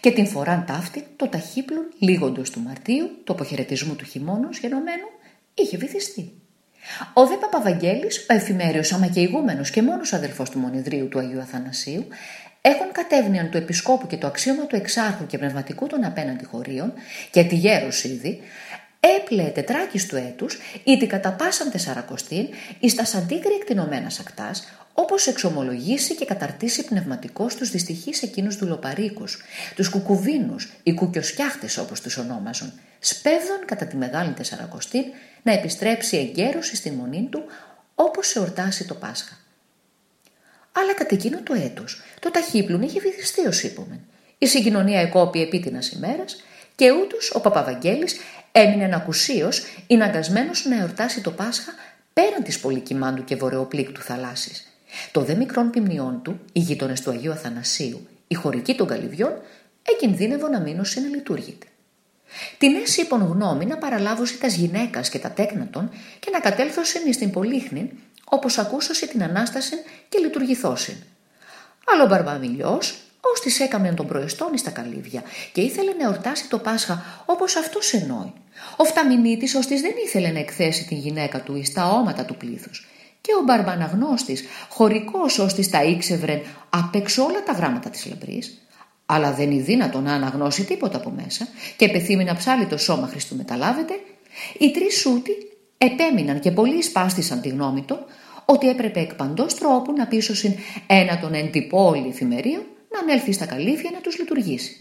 και την φοράν ταύτη το ταχύπλων λίγοντος του Μαρτίου, του αποχαιρετισμού του χειμώνος γενομένου, είχε βυθιστεί. Ο δε Παπαβαγγέλης, ο εφημέριος αμακαιηγούμενος και μόνος αδελφός του Μονιδρίου του Αγίου Αθανασίου, έχουν κατέβνιαν του επισκόπου και το αξίωμα του εξάρχου και πνευματικού των απέναντι χωρίων και τη γέρος ήδη, έπλεε τετράκης του έτους, ήτι κατά πάσαν τεσσαρακοστήν, εις τα σαντίκρι εκτινωμένα ακτάς, όπως εξομολογήσει και καταρτήσει πνευματικός τους δυστυχείς εκείνους δουλοπαρίκους, τους κουκουβίνους, οι κουκιοσκιάχτες όπως τους ονόμαζαν, σπέβδον κατά τη Μεγάλη Τεσσαρακοστή να επιστρέψει εγκαίρωση στην μονή του όπως εορτάσει το Πάσχα. Αλλά κατά εκείνο το έτος το ταχύπλουν είχε βυθιστεί ως είπομεν. Η συγκοινωνία εκόπη επίτηνας ημέρας και ούτως ο Παπαβαγγέλης έμεινε ακουσίως ειναγκασμένος να εορτάσει το Πάσχα πέραν της πολυκυμάντου και βορειοπλήκτου θαλάσσης το δε μικρόν ποιμνιών του, οι γείτονες του Αγίου Αθανασίου, η χωρική των καλυβιών εκινδύνευε να μείνω συνελειτουργείται. Την έσυ υπον γνώμη να παραλάβωση τας γυναίκας και τα τέκνατον και να κατέλθωσιν εις την πολύχνη, όπως ακούσωσε την Ανάσταση και λειτουργηθώσιν. Αλλά ο Μπαρμπαμιλιός, ως της έκαμεν τον προεστόν στα καλύβια και ήθελε να εορτάσει το Πάσχα όπως αυτός εννοεί. Ο φταμινίτης ως της δεν ήθελε να εκθέσει την γυναίκα του εις τα όματα του πλήθους. Και ο Μπαρμπαναγνώστης, χωρικός ως της τα ήξευρεν απ' έξω όλα τα γράμματα της λαμπρής, αλλά δεν είναι δύνατο να αναγνώσει τίποτα από μέσα και πεθύμει να ψάλει το σώμα Χριστού μεταλάβεται, οι τρεις σούτοι επέμειναν και πολλοί σπάστησαν τη γνώμη του ότι έπρεπε εκ παντός τρόπου να πείσωσιν ένα των εντυπώλη εφημερίων να ανέλθει στα καλύφια να τους λειτουργήσει.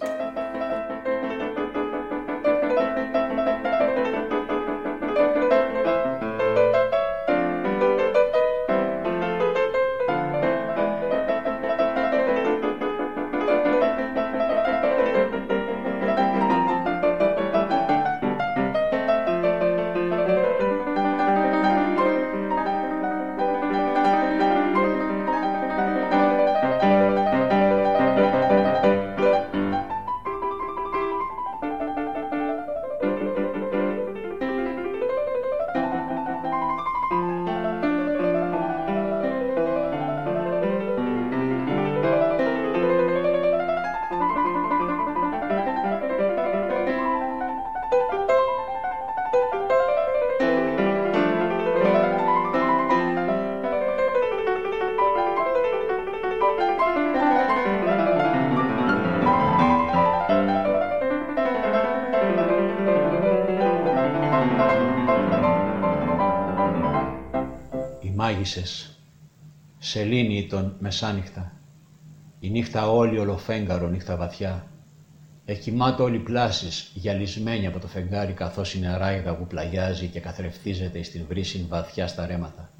Σελήνη ήταν μεσάνυχτα. Η νύχτα όλη ολοφέγγαρο, νύχτα βαθιά. Εκοιμάτω όλη πλάσης, γυαλισμένη από το φεγγάρι καθώς η νεράιδα που πλαγιάζει και καθρεφτίζεται στην βρύση βαθιά στα ρέματα.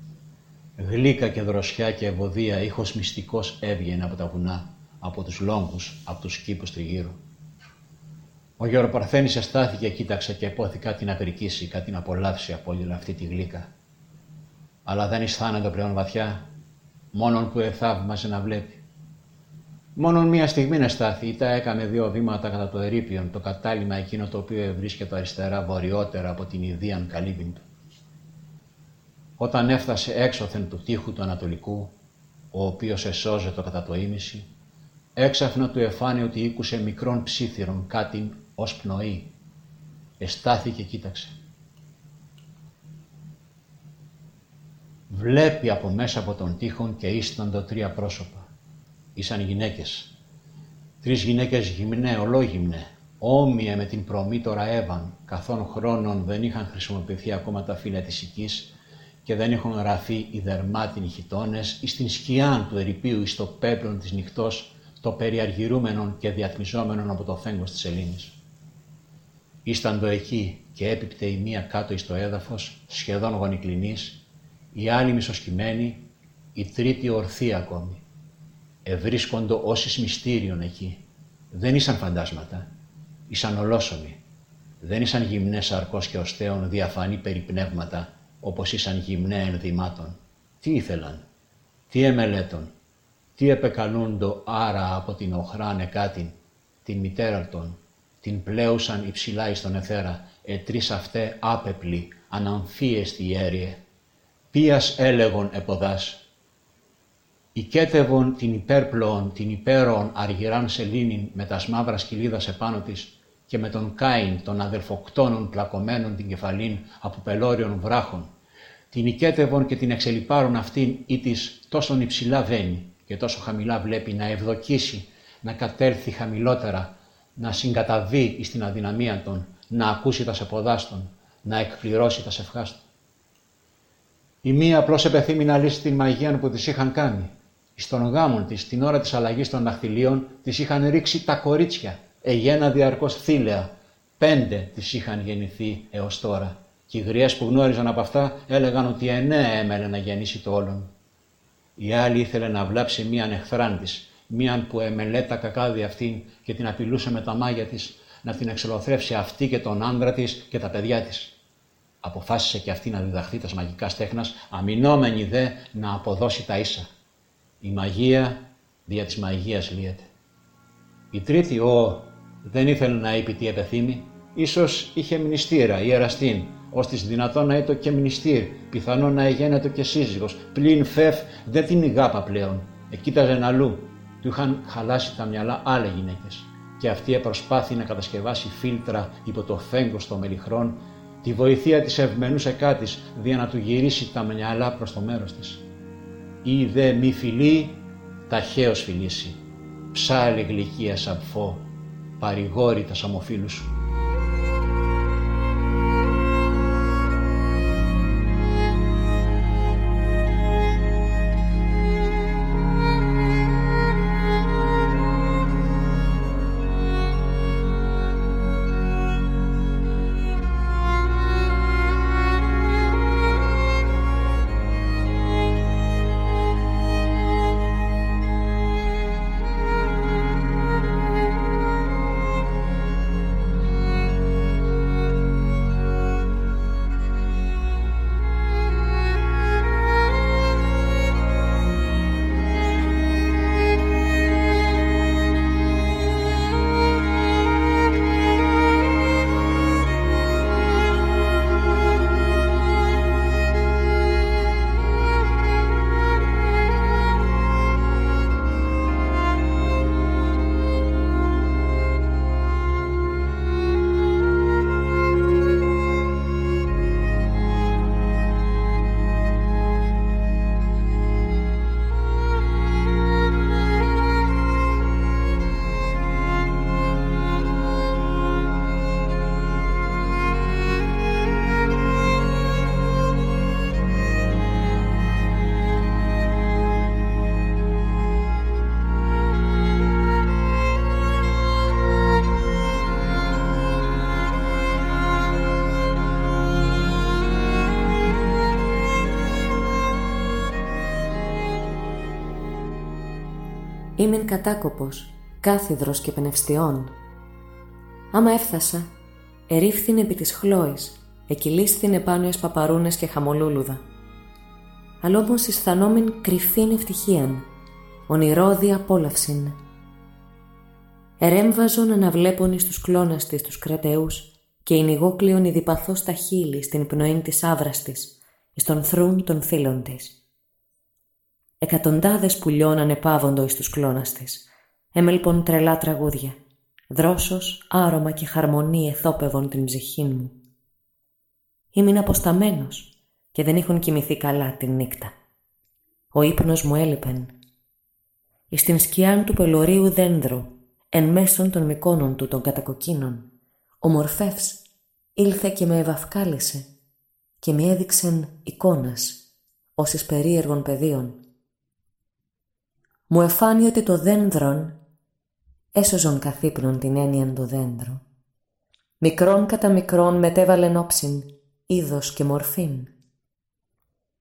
Γλύκα και δροσιά και ευωδία ήχος μυστικός έβγαινε από τα βουνά, από τους λόγκους, από τους κήπους τριγύρω. Ο Γεωροπαρθένης εστάθηκε, κοίταξε και υπόθη κάτι να περικήσει, κάτι να απολαύσει από όλη αυτή τη γλύκα αλλά δεν αισθάνεται πλέον βαθιά, μόνον που εθαύμαζε να βλέπει. Μόνον μία στιγμή να στάθη, ή τα έκαμε δύο βήματα κατά το ερήπιον, το κατάλημα εκείνο το οποίο βρίσκεται αριστερά βορειότερα από την Ιδίαν καλύβιν του. Όταν έφτασε έξωθεν του τείχου του Ανατολικού, ο οποίος εσώζεται κατά το ίμιση, έξαφνα του εφάνει ότι ήκουσε μικρόν ψήθυρον κάτι ως πνοή. Εστάθηκε και κοίταξε. Βλέπει από μέσα από τον τείχον και ίσταντο τρία πρόσωπα. Ήσαν γυναίκες. Τρεις γυναίκες γυμνέ, ολόγυμνε, όμοια με την προμήτωρα Εύαν, καθόν χρόνων δεν είχαν χρησιμοποιηθεί ακόμα τα φύλλα της οικής και δεν έχουν γραφεί οι δερμάτινοι χιτώνες εις την σκιάν του ερυπείου εις το πέπλον της νυχτός, το περιαργυρούμενον και διαθμιζόμενον από το φέγγος της Ελλήνης. Ίσταντο εκεί και έπιπτε η μία κάτω εις το έδαφος, σχεδόν γονικλινής, η άλλη μισοσκημένη, η τρίτη ορθή ακόμη. Ευρίσκοντο όσοι μυστήριον εκεί. Δεν ήσαν φαντάσματα, ήσαν ολόσωμοι. Δεν ήσαν γυμνές αρκός και οστέων διαφανή περιπνεύματα, όπως ήσαν γυμνέ ενδυμάτων. Τι ήθελαν, τι εμελέτων, τι επεκαλούντο άρα από την οχρά νεκάτην, την μητέρα των, την πλέουσαν υψηλά εις τον εθέρα, ετρείς αυτέ άπεπλοι, αναμφίεστη ιέρυε, Πίας έλεγον εποδάς. Οικέτευον την υπέρπλοον, την υπέρον αργυράν σελήνην με τας μαύρας σκυλίδας επάνω της και με τον Κάιν των αδελφοκτώνων πλακωμένων την κεφαλήν από πελώριων βράχων. Την οικέτευον και την εξελιπάρουν αυτήν ή της τόσον υψηλά βαίνει και τόσο χαμηλά βλέπει να ευδοκίσει, να κατέλθει χαμηλότερα, να συγκαταβεί εις την αδυναμία των, να ακούσει τας σεποδάστων, να εκπληρώσει τας σευχάστων. Η μία απλώς επεθύμει να λύσει την μαγεία που της είχαν κάνει. Στον γάμο της, την ώρα της αλλαγής των δαχτυλίων, της είχαν ρίξει τα κορίτσια. Εγένα διαρκώς θήλαια. Πέντε της είχαν γεννηθεί έως τώρα. Και οι γριές που γνώριζαν από αυτά έλεγαν ότι εννέα έμελε να γεννήσει το όλον. Η άλλη ήθελε να βλάψει μίαν εχθράν της, μίαν που εμελέ τα κακάδι αυτήν και την απειλούσε με τα μάγια της, να την εξολοθρεύσει αυτή και τον άντρα της και τα παιδιά της αποφάσισε και αυτή να διδαχθεί τας μαγικά στέχνας, αμυνόμενη δε να αποδώσει τα ίσα. Η μαγεία δια της μαγείας λύεται. Η τρίτη, ο, δεν ήθελε να είπε τι επεθύμη, ίσως είχε μνηστήρα ή εραστήν, ώστε δυνατόν να ήτο και μνηστήρ, πιθανό να εγένετο και σύζυγος, πλην φεφ δεν την ηγάπα πλέον, εκείταζε αλλού, του είχαν χαλάσει τα μυαλά άλλες γυναίκες και αυτή προσπάθη να κατασκευάσει φίλτρα υπό το φέγγος των μελιχρών, τη βοηθεία της ευμενούσε κάτι δια να του γυρίσει τα μυαλά προς το μέρος της. Ή δε μη φιλή, ταχαίως φιλήσει, ψάλη γλυκία σαμφό, παρηγόρη τα σαμοφίλου σου. Ήμην κατάκοπος, κάθιδρος και πνευστιών. Άμα έφτασα, ερήφθην επί της χλώης, εκυλίσθην επάνω εις παπαρούνες και χαμολούλουδα. Αλλά όμως αισθανόμην κρυφήν ευτυχίαν, ονειρόδη απόλαυσιν. Ερέμβαζον να βλέπουν εις τους κλώνας της τους κρατεούς και η νηγόκλειον διπαθώς τα χείλη στην πνοήν της άβρας της, εις τον θρούν των φίλων της. Εκατοντάδες πουλιών ανεπάβοντο εις τους κλώνας της. Έμελπον τρελά τραγούδια. Δρόσος, άρωμα και χαρμονή εθόπευον την ψυχή μου. Ήμουν αποσταμένος και δεν είχον κοιμηθεί καλά την νύχτα. Ο ύπνος μου έλειπεν. Εις την σκιάν του πελωρίου δέντρου, εν μέσον των μικόνων του των κατακοκκίνων, ο μορφεύς ήλθε και με ευαυκάλισε και με έδειξεν εικόνας, όσες περίεργων πεδίων, μου εφάνει ότι το δένδρον έσωζον καθύπνον την έννοια του δέντρου. Μικρόν κατά μικρόν μετέβαλεν όψιν, είδος και μορφήν.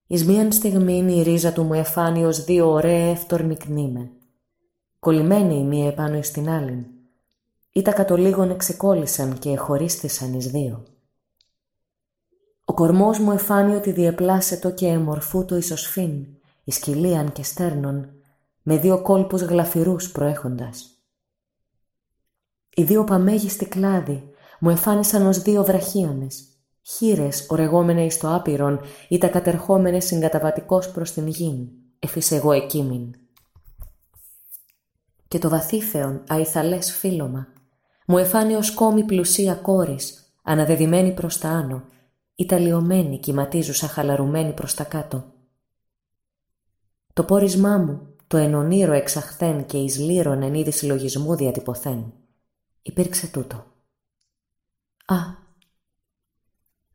Εις μίαν στιγμή η ρίζα του μου εφάνει ως δύο ωραία ευτορμικνήμε. Κολλημένη η μία επάνω εις την άλλην. Ή τα κατολίγων εξεκόλλησαν και εχωρίστησαν εις δύο. Ο κορμός μου εφάνει ότι διεπλάσετο και εμορφού το ισοσφήν, εις κοιλίαν και στέρνων, με δύο κόλπους γλαφυρούς προέχοντας. Οι δύο παμέγιστοι κλάδοι μου εφάνισαν ως δύο βραχίονες, χείρες ορεγόμενες εις το άπειρον ή τα κατερχόμενες συγκαταβατικός προς την γην, εφής εγώ εκείμην. Και το βαθύφεον αϊθαλές φύλωμα μου εφάνει ως κόμη πλουσία κόρης, αναδεδειμένη προς τα άνω, ή τα λιωμένη κυματίζουσα χαλαρουμένη προς τα κάτω. Το πόρισμά μου το ενονήρο εξαχθέν και εις λύρων εν είδη συλλογισμού διατυπωθέν. Υπήρξε τούτο. Α,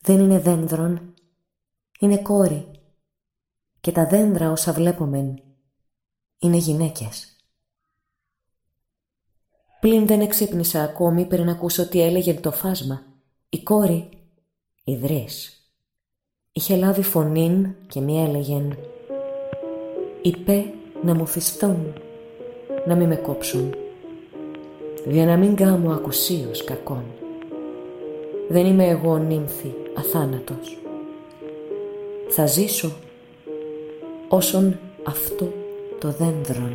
δεν είναι δένδρον, είναι κόρη. Και τα δένδρα όσα βλέπομεν είναι γυναίκες. Πλην δεν εξύπνησα ακόμη πριν ακούσω τι έλεγε το φάσμα. Η κόρη, ιδρύς. Είχε λάβει φωνήν και μη έλεγεν «Είπε να μου φυστούν, να μην με κόψουν, για να μην κάμω ακουσίως κακόν. Δεν είμαι εγώ νύμφη αθάνατος. Θα ζήσω όσον αυτό το δένδρον.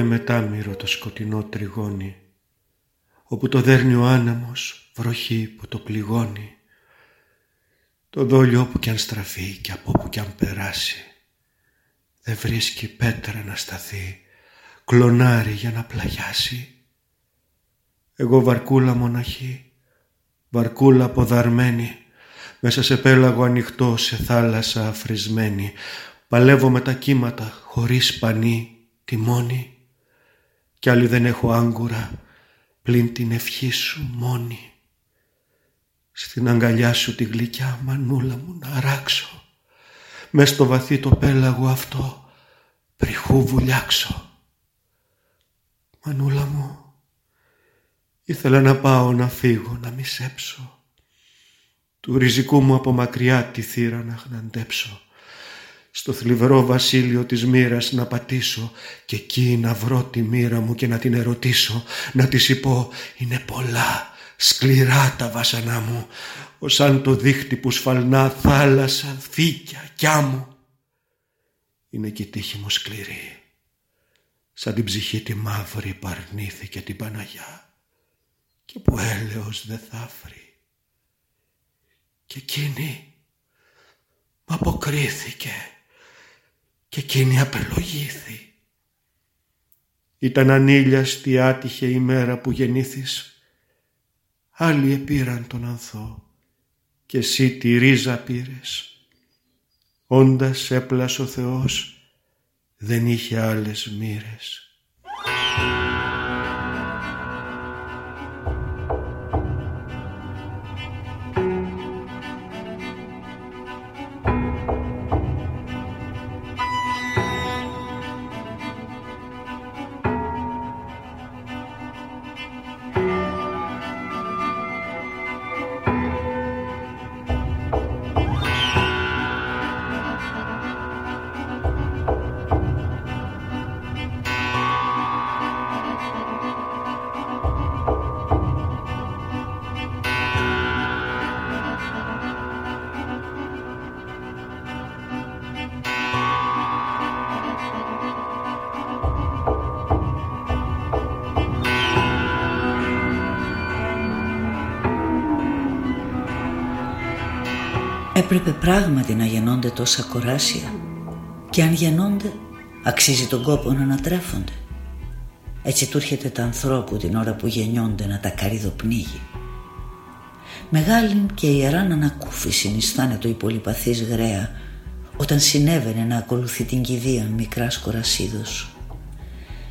Εγώ είμαι τάμυρο το σκοτεινό τριγώνι, όπου το δέρνει ο άνεμος βροχή που το πληγώνει. Το δόλιο όπου κι αν στραφεί και από όπου κι αν περάσει, δεν βρίσκει πέτρα να σταθεί, κλονάρι για να πλαγιάσει. Εγώ βαρκούλα μοναχή, βαρκούλα αποδαρμένη, μέσα σε πέλαγο ανοιχτό, σε θάλασσα αφρισμένη, παλεύω με τα κύματα χωρίς πανί, τιμόνι, κι άλλη δεν έχω άγκουρα, πλην την ευχή σου μόνη. Στην αγκαλιά σου τη γλυκιά μανούλα μου να αράξω, μες στο βαθύ το πέλαγο αυτό, πριχού βουλιάξω. Μανούλα μου, ήθελα να πάω να φύγω, να μισέψω, του ριζικού μου από μακριά τη θύρα να χναντέψω, στο θλιβερό βασίλειο της μοίρας να πατήσω και εκεί να βρω τη μοίρα μου και να την ερωτήσω, να της υπώ είναι πολλά, σκληρά τα βάσανά μου, ως αν το δίχτυ που σφαλνά θάλασσα, φύκια, κι μου. Είναι και η τύχη μου σκληρή, σαν την ψυχή τη μαύρη παρνήθηκε την Παναγιά και που έλεος δεν θα βρει. Και εκείνη μ' αποκρίθηκε και εκείνη απελογήθη. Ήταν ανήλιαστη άτυχε η μέρα που γεννήθης. Άλλοι επήραν τον ανθό και εσύ τη ρίζα πήρες. Όντας έπλας ο Θεός δεν είχε άλλες μοίρες. Πράγματι να γεννώνται τόσα κοράσια και αν γεννώνται αξίζει τον κόπο να ανατρέφονται. Έτσι του έρχεται τα ανθρώπου την ώρα που γεννιόνται να τα καρυδοπνίγει. Μεγάλη και ιεράν ανακούφιση συνιστάνε το υπολοιπαθής γραία όταν συνέβαινε να ακολουθεί την κηδεία μικράς κορασίδος.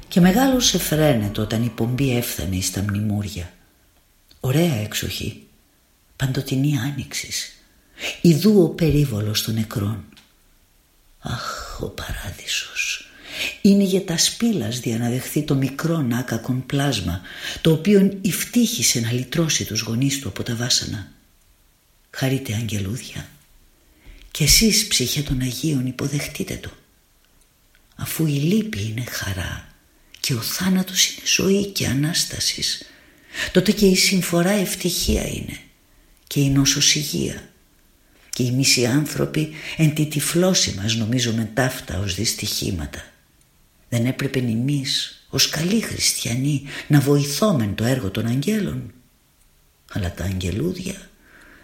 Και μεγάλος σε φρένετο όταν η πομπή έφθανε στα μνημούρια. Ωραία έξοχη, παντοτινή άνοιξης Ιδού ο περίβολος των νεκρών. Αχ, ο παράδεισος. Είναι για τα σπήλας δια να δεχθεί το μικρό άκακον πλάσμα, το οποίο ευτύχησε να λυτρώσει τους γονείς του από τα βάσανα. Χαρείτε αγγελούδια. Και εσείς ψυχέ των Αγίων υποδεχτείτε το. Αφού η λύπη είναι χαρά και ο θάνατος είναι ζωή και Ανάστασης, τότε και η συμφορά ευτυχία είναι και η νόσος υγεία και οι μισοί άνθρωποι εν τη τυφλώση μας νομίζουμε ταύτα ως δυστυχήματα. Δεν έπρεπε εμείς ως καλοί χριστιανοί να βοηθόμεν το έργο των αγγέλων. Αλλά τα αγγελούδια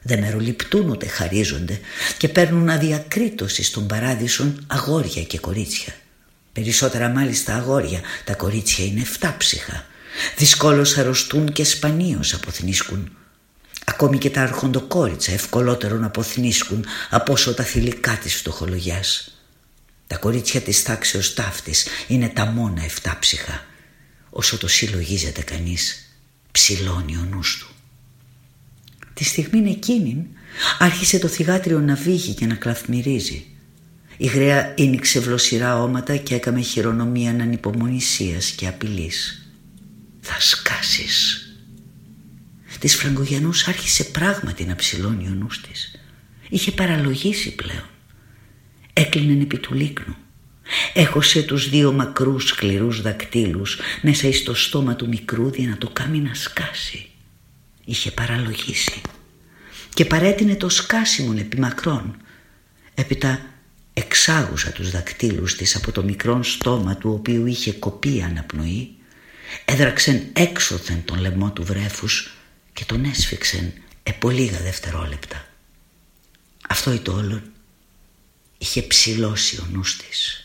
δεν μεροληπτούν ούτε χαρίζονται και παίρνουν αδιακρίτωση στον παράδεισον αγόρια και κορίτσια. Περισσότερα μάλιστα αγόρια, τα κορίτσια είναι εφτάψυχα. Δυσκόλως αρρωστούν και σπανίως αποθνίσκουν Ακόμη και τα αρχοντοκόριτσα ευκολότερο να αποθνίσκουν από όσο τα θηλυκά της φτωχολογιάς. Τα κορίτσια της τάξεως ταύτης είναι τα μόνα εφτάψυχα. Όσο το συλλογίζεται κανείς, ψηλώνει ο νους του. Τη στιγμή εκείνη άρχισε το θυγάτριο να βύχει και να κλαθμυρίζει. Η γραία ίνιξε βλοσιρά όματα και έκαμε χειρονομία ανυπομονησίας και απειλής. «Θα σκάσεις», Της Φραγκογιανούς άρχισε πράγματι να ψηλώνει ο νους της. Είχε παραλογίσει πλέον. Έκλεινε επί του λίκνου. Έχωσε τους δύο μακρούς σκληρούς δακτύλους μέσα εις το στόμα του μικρού για να το κάνει να σκάσει. Είχε παραλογίσει και παρέτεινε το σκάσιμον επί μακρόν. Έπειτα εξάγουσα τους δακτύλους της από το μικρό στόμα του οποίου είχε κοπεί αναπνοή, έδραξεν έξωθεν τον λαιμό του βρέφους και τον έσφιξεν επολίγα δευτερόλεπτα. Αυτό το όλον είχε ψηλώσει ο νους της.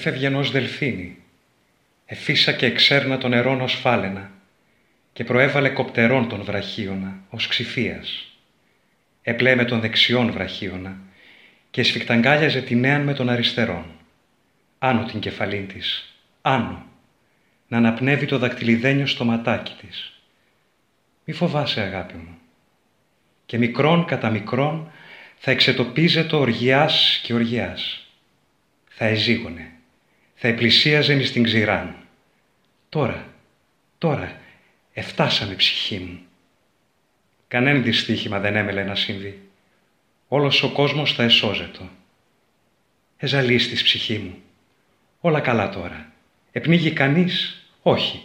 Έφευγε ως δελφίνη. Εφίσα και εξέρνα των νερών ως φάλαινα και προέβαλε κοπτερών των βραχίωνα ως ξυφίας. Έπλεε με των δεξιών βραχίωνα και σφιχταγκάλιαζε την νέα με των αριστερών. Άνω την κεφαλήν της, άνω, να αναπνεύει το δακτυλιδένιο στο ματάκι της. Μη φοβάσαι αγάπη μου. Και μικρόν κατά μικρόν θα εξετοπίζεται οργιάς και οργιάς θα εζήγωνε, θα επλησίαζε εις την ξηράν. Τώρα, τώρα, εφτάσαμε ψυχή μου. Κανέν δυστύχημα δεν έμελε να συμβεί. Όλος ο κόσμος θα εσώζετο. Εζαλίστης ψυχή μου. Όλα καλά τώρα. Επνίγει κανείς; Όχι.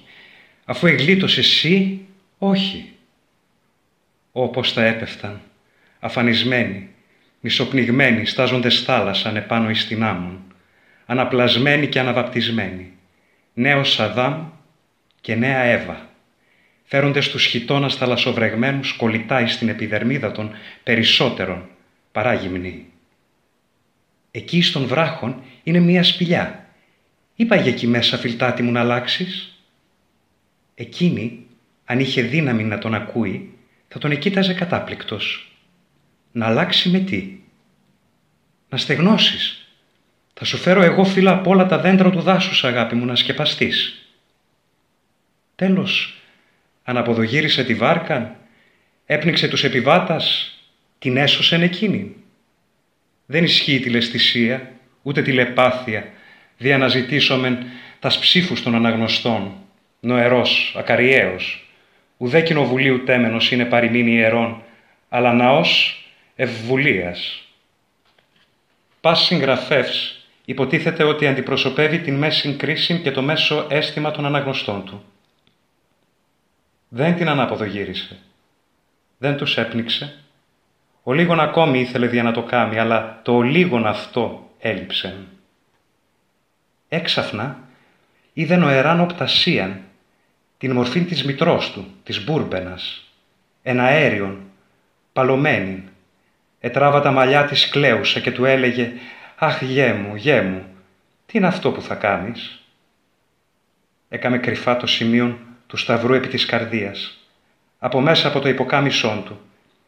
Αφού εγλίτωσε εσύ, όχι. Όπως θα έπεφταν, αφανισμένοι, μισοπνιγμένοι, στάζοντες θάλασσαν επάνω εις την άμμον αναπλασμένη και αναβαπτισμένη, νέος Αδάμ και νέα Εύα, φέροντες τους χιτώνας θαλασσοβρεγμένους κολλητάει στην επιδερμίδα των περισσότερων παρά γυμνή. Εκεί στον βράχον είναι μία σπηλιά. Είπα εκεί μέσα φιλτάτη μου να αλλάξεις. Εκείνη, αν είχε δύναμη να τον ακούει, θα τον εκείταζε κατάπληκτος. Να αλλάξει με τι; Να στεγνώσεις, θα σου φέρω εγώ φύλλα από όλα τα δέντρα του δάσους, αγάπη μου, να σκεπαστείς. Τέλος, αναποδογύρισε τη βάρκα, έπνιξε τους επιβάτας, την έσωσεν εκείνη. Δεν ισχύει τη λεστησία, ούτε τηλεπάθεια, δι' αναζητήσομεν τας ψήφους των αναγνωστών, νοερός, ακαριαίος, ουδέ κοινοβουλίου τέμενος είναι παροιμήν ιερών, αλλά ναός ευβουλίας. Πας συγγραφεύς υποτίθεται ότι αντιπροσωπεύει την μέση κρίση και το μέσο αίσθημα των αναγνωστών του. Δεν την αναποδογύρισε. Δεν τους έπνιξε. Ο λίγον ακόμη ήθελε δια να το κάνει, αλλά το ο λίγον αυτό έλειψε. Έξαφνα είδε νοεράν οπτασίαν την μορφή της μητρός του, της Μπούρμπενας, ένα αέριον, παλωμένη, ετράβα τα μαλλιά της κλαίουσα και του έλεγε «Αχ, γέ μου, γέ μου, τι είναι αυτό που θα κάνεις» έκαμε κρυφά το σημείο του σταυρού επί της καρδίας. Από μέσα από το υποκάμισόν του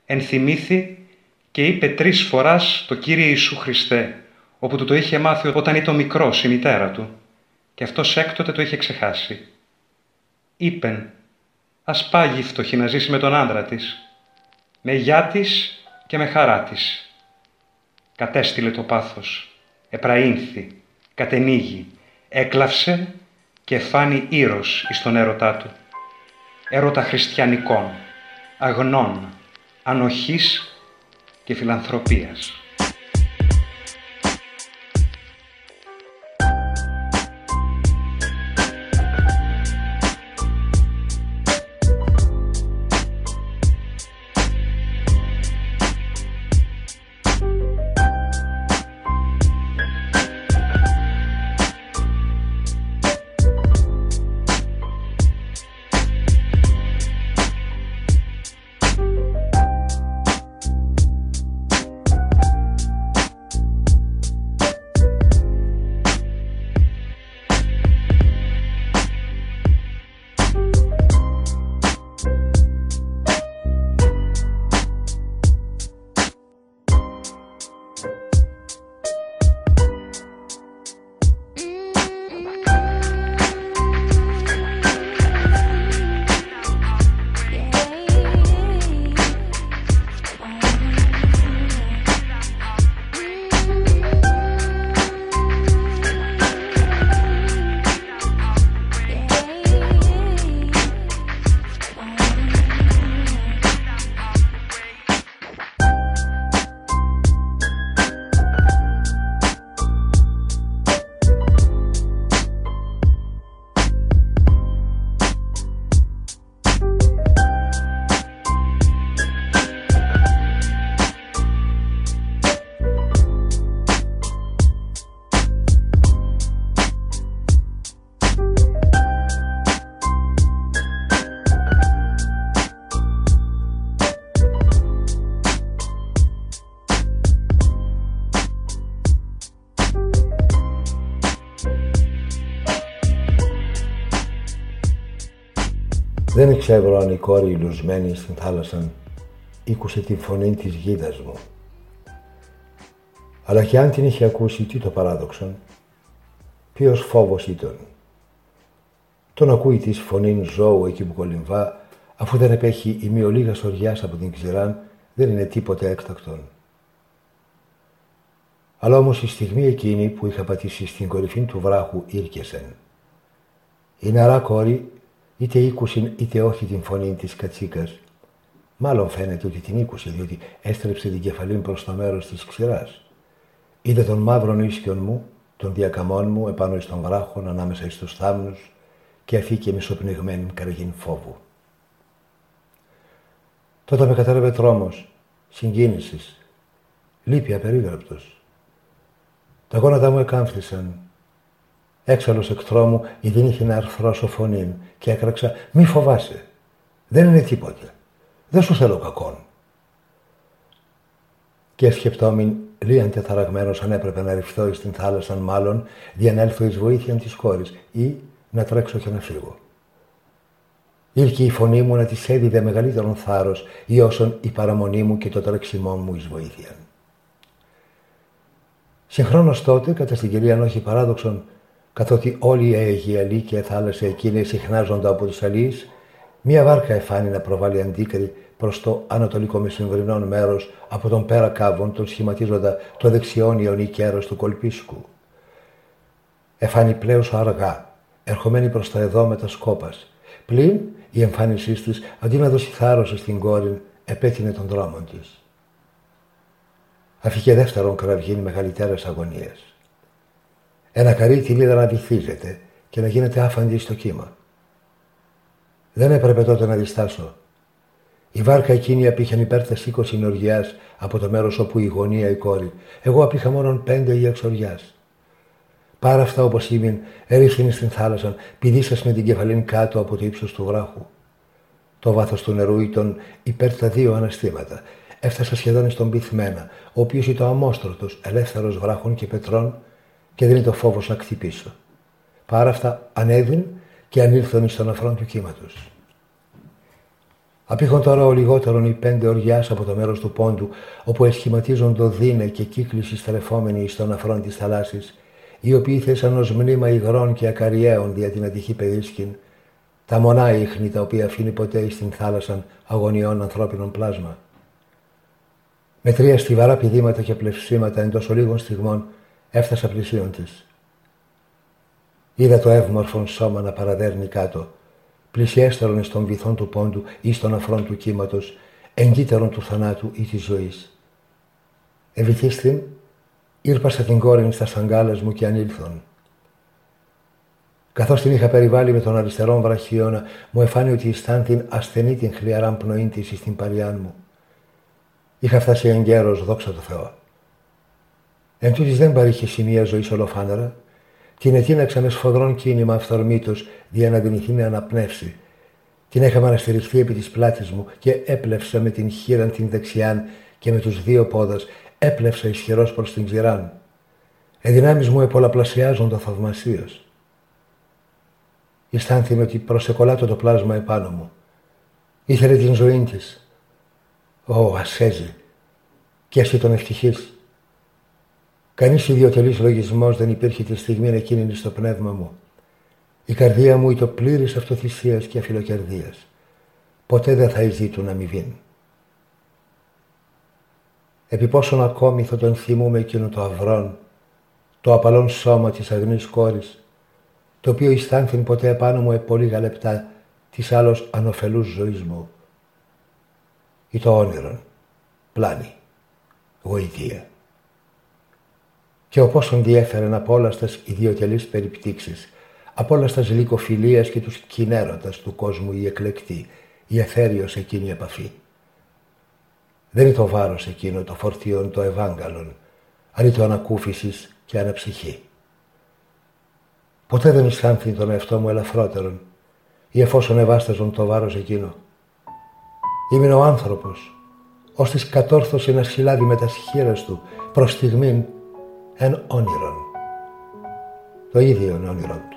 ενθυμήθη και είπε τρεις φοράς το Κύριε Ιησού Χριστέ, όπου του το είχε μάθει όταν ήταν μικρό η μητέρα του και αυτός έκτοτε το είχε ξεχάσει. Είπεν, ας πάγει φτωχή να ζήσει με τον άντρα της, με γιά της και με χαρά της. Κατέστηλε το πάθος, επραήνθη, κατενίγει, έκλαυσε και φάνει ήρος εις τον έρωτά του. Έρωτα χριστιανικών, αγνών, ανοχής και φιλανθρωπίας. Δεν εξεύρω αν η κόρη λουσμένη στην θάλασσα ήκουσε τη φωνή της γίδας μου. Αλλά και αν την είχε ακούσει, τι το παράδοξον, ποιος φόβος ήταν; Τον ακούει της φωνή ζώου εκεί που κολυμβά, αφού δεν επέχει η μειολίγας σοριάς από την ξηράν, δεν είναι τίποτε έκτακτον. Αλλά όμως η στιγμή εκείνη που είχα πατήσει στην κορυφή του βράχου ήρκεσεν. Η νερά κόρη είτε ήκουσιν είτε όχι την φωνή της κατσίκας. Μάλλον φαίνεται ότι την ήκουσε, διότι έστρεψε την κεφαλή προς το μέρος της ξηράς. Είδε τον μαύρον ίσιον μου, τον διακαμών μου επάνω εις των βράχων ανάμεσα εις τους θάμνους και αφήκε μισοπνιγμένη καραγήν φόβου. Τότε με κατάλαβε τρόμος, συγκίνησης, λύπη απερίγραπτος. Τα γόνατα μου εκάμφθησαν Έξαλλο εκ τρόμου, η είχε να αρθρώσω φωνή και έκραξα «Μη φοβάσαι, δεν είναι τίποτε, δεν σου θέλω κακόν». Και σκεπτόμην λίαν τεθαραγμένος αν έπρεπε να ρηφθώ εις την θάλασσα μάλλον διανέλθω εις βοήθεια της κόρης ή να τρέξω και να φύγω. Ήρθε η φωνή μου να της έδιδε μεγαλύτερον θάρρος ή όσον η παραμονή μου και το τρέξιμό μου εις βοήθεια. Συγχρόνως τότε, κατά στην κυρία όχι παράδοξον, καθότι όλοι οι Αιγιαλοί και θάλασσα εκείνη συχνάζονται από τους αλείς, μία βάρκα εφάνει να προβάλλει αντίκρι προς το ανατολικό μεσημβρινό μέρος από τον πέρα κάβων τον σχηματίζοντα το δεξιόν ιονί κέρος του κολπίσκου. Εφάνει πλέον αργά, ερχομένη προς τα εδώ με τα σκόπας. Πλην η εμφάνισής της, αντί να δώσει θάρρος στην κόρη, επέτεινε τον δρόμο της. Αφήκε δεύτερον κραυγήν μεγαλύτερες αγωνίες. Ένα καρύδι είδα να βυθίζεται και να γίνεται άφαντη στο κύμα. Δεν έπρεπε τότε να διστάσω. Η βάρκα εκείνη απήχαν υπέρ τε 20 νοριά από το μέρος όπου η γωνία η κόρη. Εγώ απήχα μόνο πέντε ή εξοριά. Πάρα αυτά όπως ήμουν, έριφθηνε στην θάλασσα, πηδήσα με την κεφαλήν κάτω από το ύψος του βράχου. Το βάθος του νερού ήταν υπέρ τα δύο αναστήματα. Έφτασα σχεδόν στον πυθμένα, ο οποίος ήταν αμόστρωτος, ελεύθερος βράχων και πετρών, και δεν είναι το φόβο να χτυπήσω. Πάρα αυτά ανέβην και ανήλθον στον αφρόν του κύματος. Απήχον τώρα ο λιγότερον οι πέντε οριάς από το μέρος του πόντου, όπου το δίνε και κύκληση στρεφόμενοι στον αφρόν της θαλάσσης, οι οποίοι θέσαν ως μνήμα υγρών και ακαριαίων δια την ατυχή παιδίσκην, τα μονά ίχνη τα οποία αφήνει ποτέ στην θάλασσα αγωνιών ανθρώπινων πλάσμα. Με τρία στιβαρά πηδήματα και πλευσίματα εντός ολίγων στιγμών έφτασα πλησίον τη. Είδα το εύμορφον σώμα να παραδέρνει κάτω, πλησιέστερον στον βυθόν του πόντου ή στον αφρόν του κύματος, εγκύτερον του θανάτου ή της ζωής. Ευηθίστην, ήρπασα την κόρη στα σαγκάλες μου και ανήλθον. Καθώς την είχα περιβάλει με τον αριστερό βραχίωνα, μου εφάνει ότι αισθάνθην ασθενή την χλιαράν πνοή της στην παριάν μου. Είχα φτάσει εγκαίρω, δόξα τω Θεώ. Εν τούτης δεν παρήχε σημεία ζωής ολοφάνερα, την ετείναξα με σφοδρόν κίνημα αυθορμήτως για να δυνηθεί με αναπνεύσει. Την είχαμε αναστηριχθεί επί της πλάτης μου και έπλευσα με την χείρα την δεξιάν και με τους δύο πόδας έπλευσα ισχυρός προς την ξηράν. Εδυνάμει μου επολαπλασιάζονται θαυμασίω. Αισθάνθη ότι προσεκολάτω το πλάσμα επάνω μου. Ήθελε την ζωή της. Ω, ασέζει. Και εσύ τον ευτυχή. Κανείς ιδιωτελής λογισμός δεν υπήρχε τη στιγμή εκείνη στο πνεύμα μου. Η καρδία μου ήταν πλήρης αυτοθυσίας και αφιλοκερδία. Ποτέ δεν θα να αμοιβήν. Επί πόσον ακόμη θα τον θυμούμε εκείνο το αυρόν, το απαλόν σώμα της αγνής κόρης, το οποίο αισθάνθην ποτέ επάνω μου επολίγα λεπτά της άλλος ανοφελούς ζωής μου. Ή το όνειρο, πλάνη, γοητεία. Και ο πόσον διέφεραν από όλας στας ιδιωτελείς περιπτύξεις, από όλας στας λυκοφιλίας και τους κοινέρωτας του κόσμου η εκλεκτή, η εθέριος εκείνη η επαφή. Δεν είναι το βάρος εκείνο το φορτίον το ευάγγαλον, αλλά το ανακούφισης και αναψυχή. Ποτέ δεν αισθάνθη τον εαυτό μου ελαφρότερον ή εφόσον ευάσταζον το βάρος εκείνο. Είμαι ο άνθρωπος, ώστις κατόρθωσε να συλλάβει με τα σχήρας του προς στιγμήν εν όνειρον. Το ίδιο είναι όνειρό του.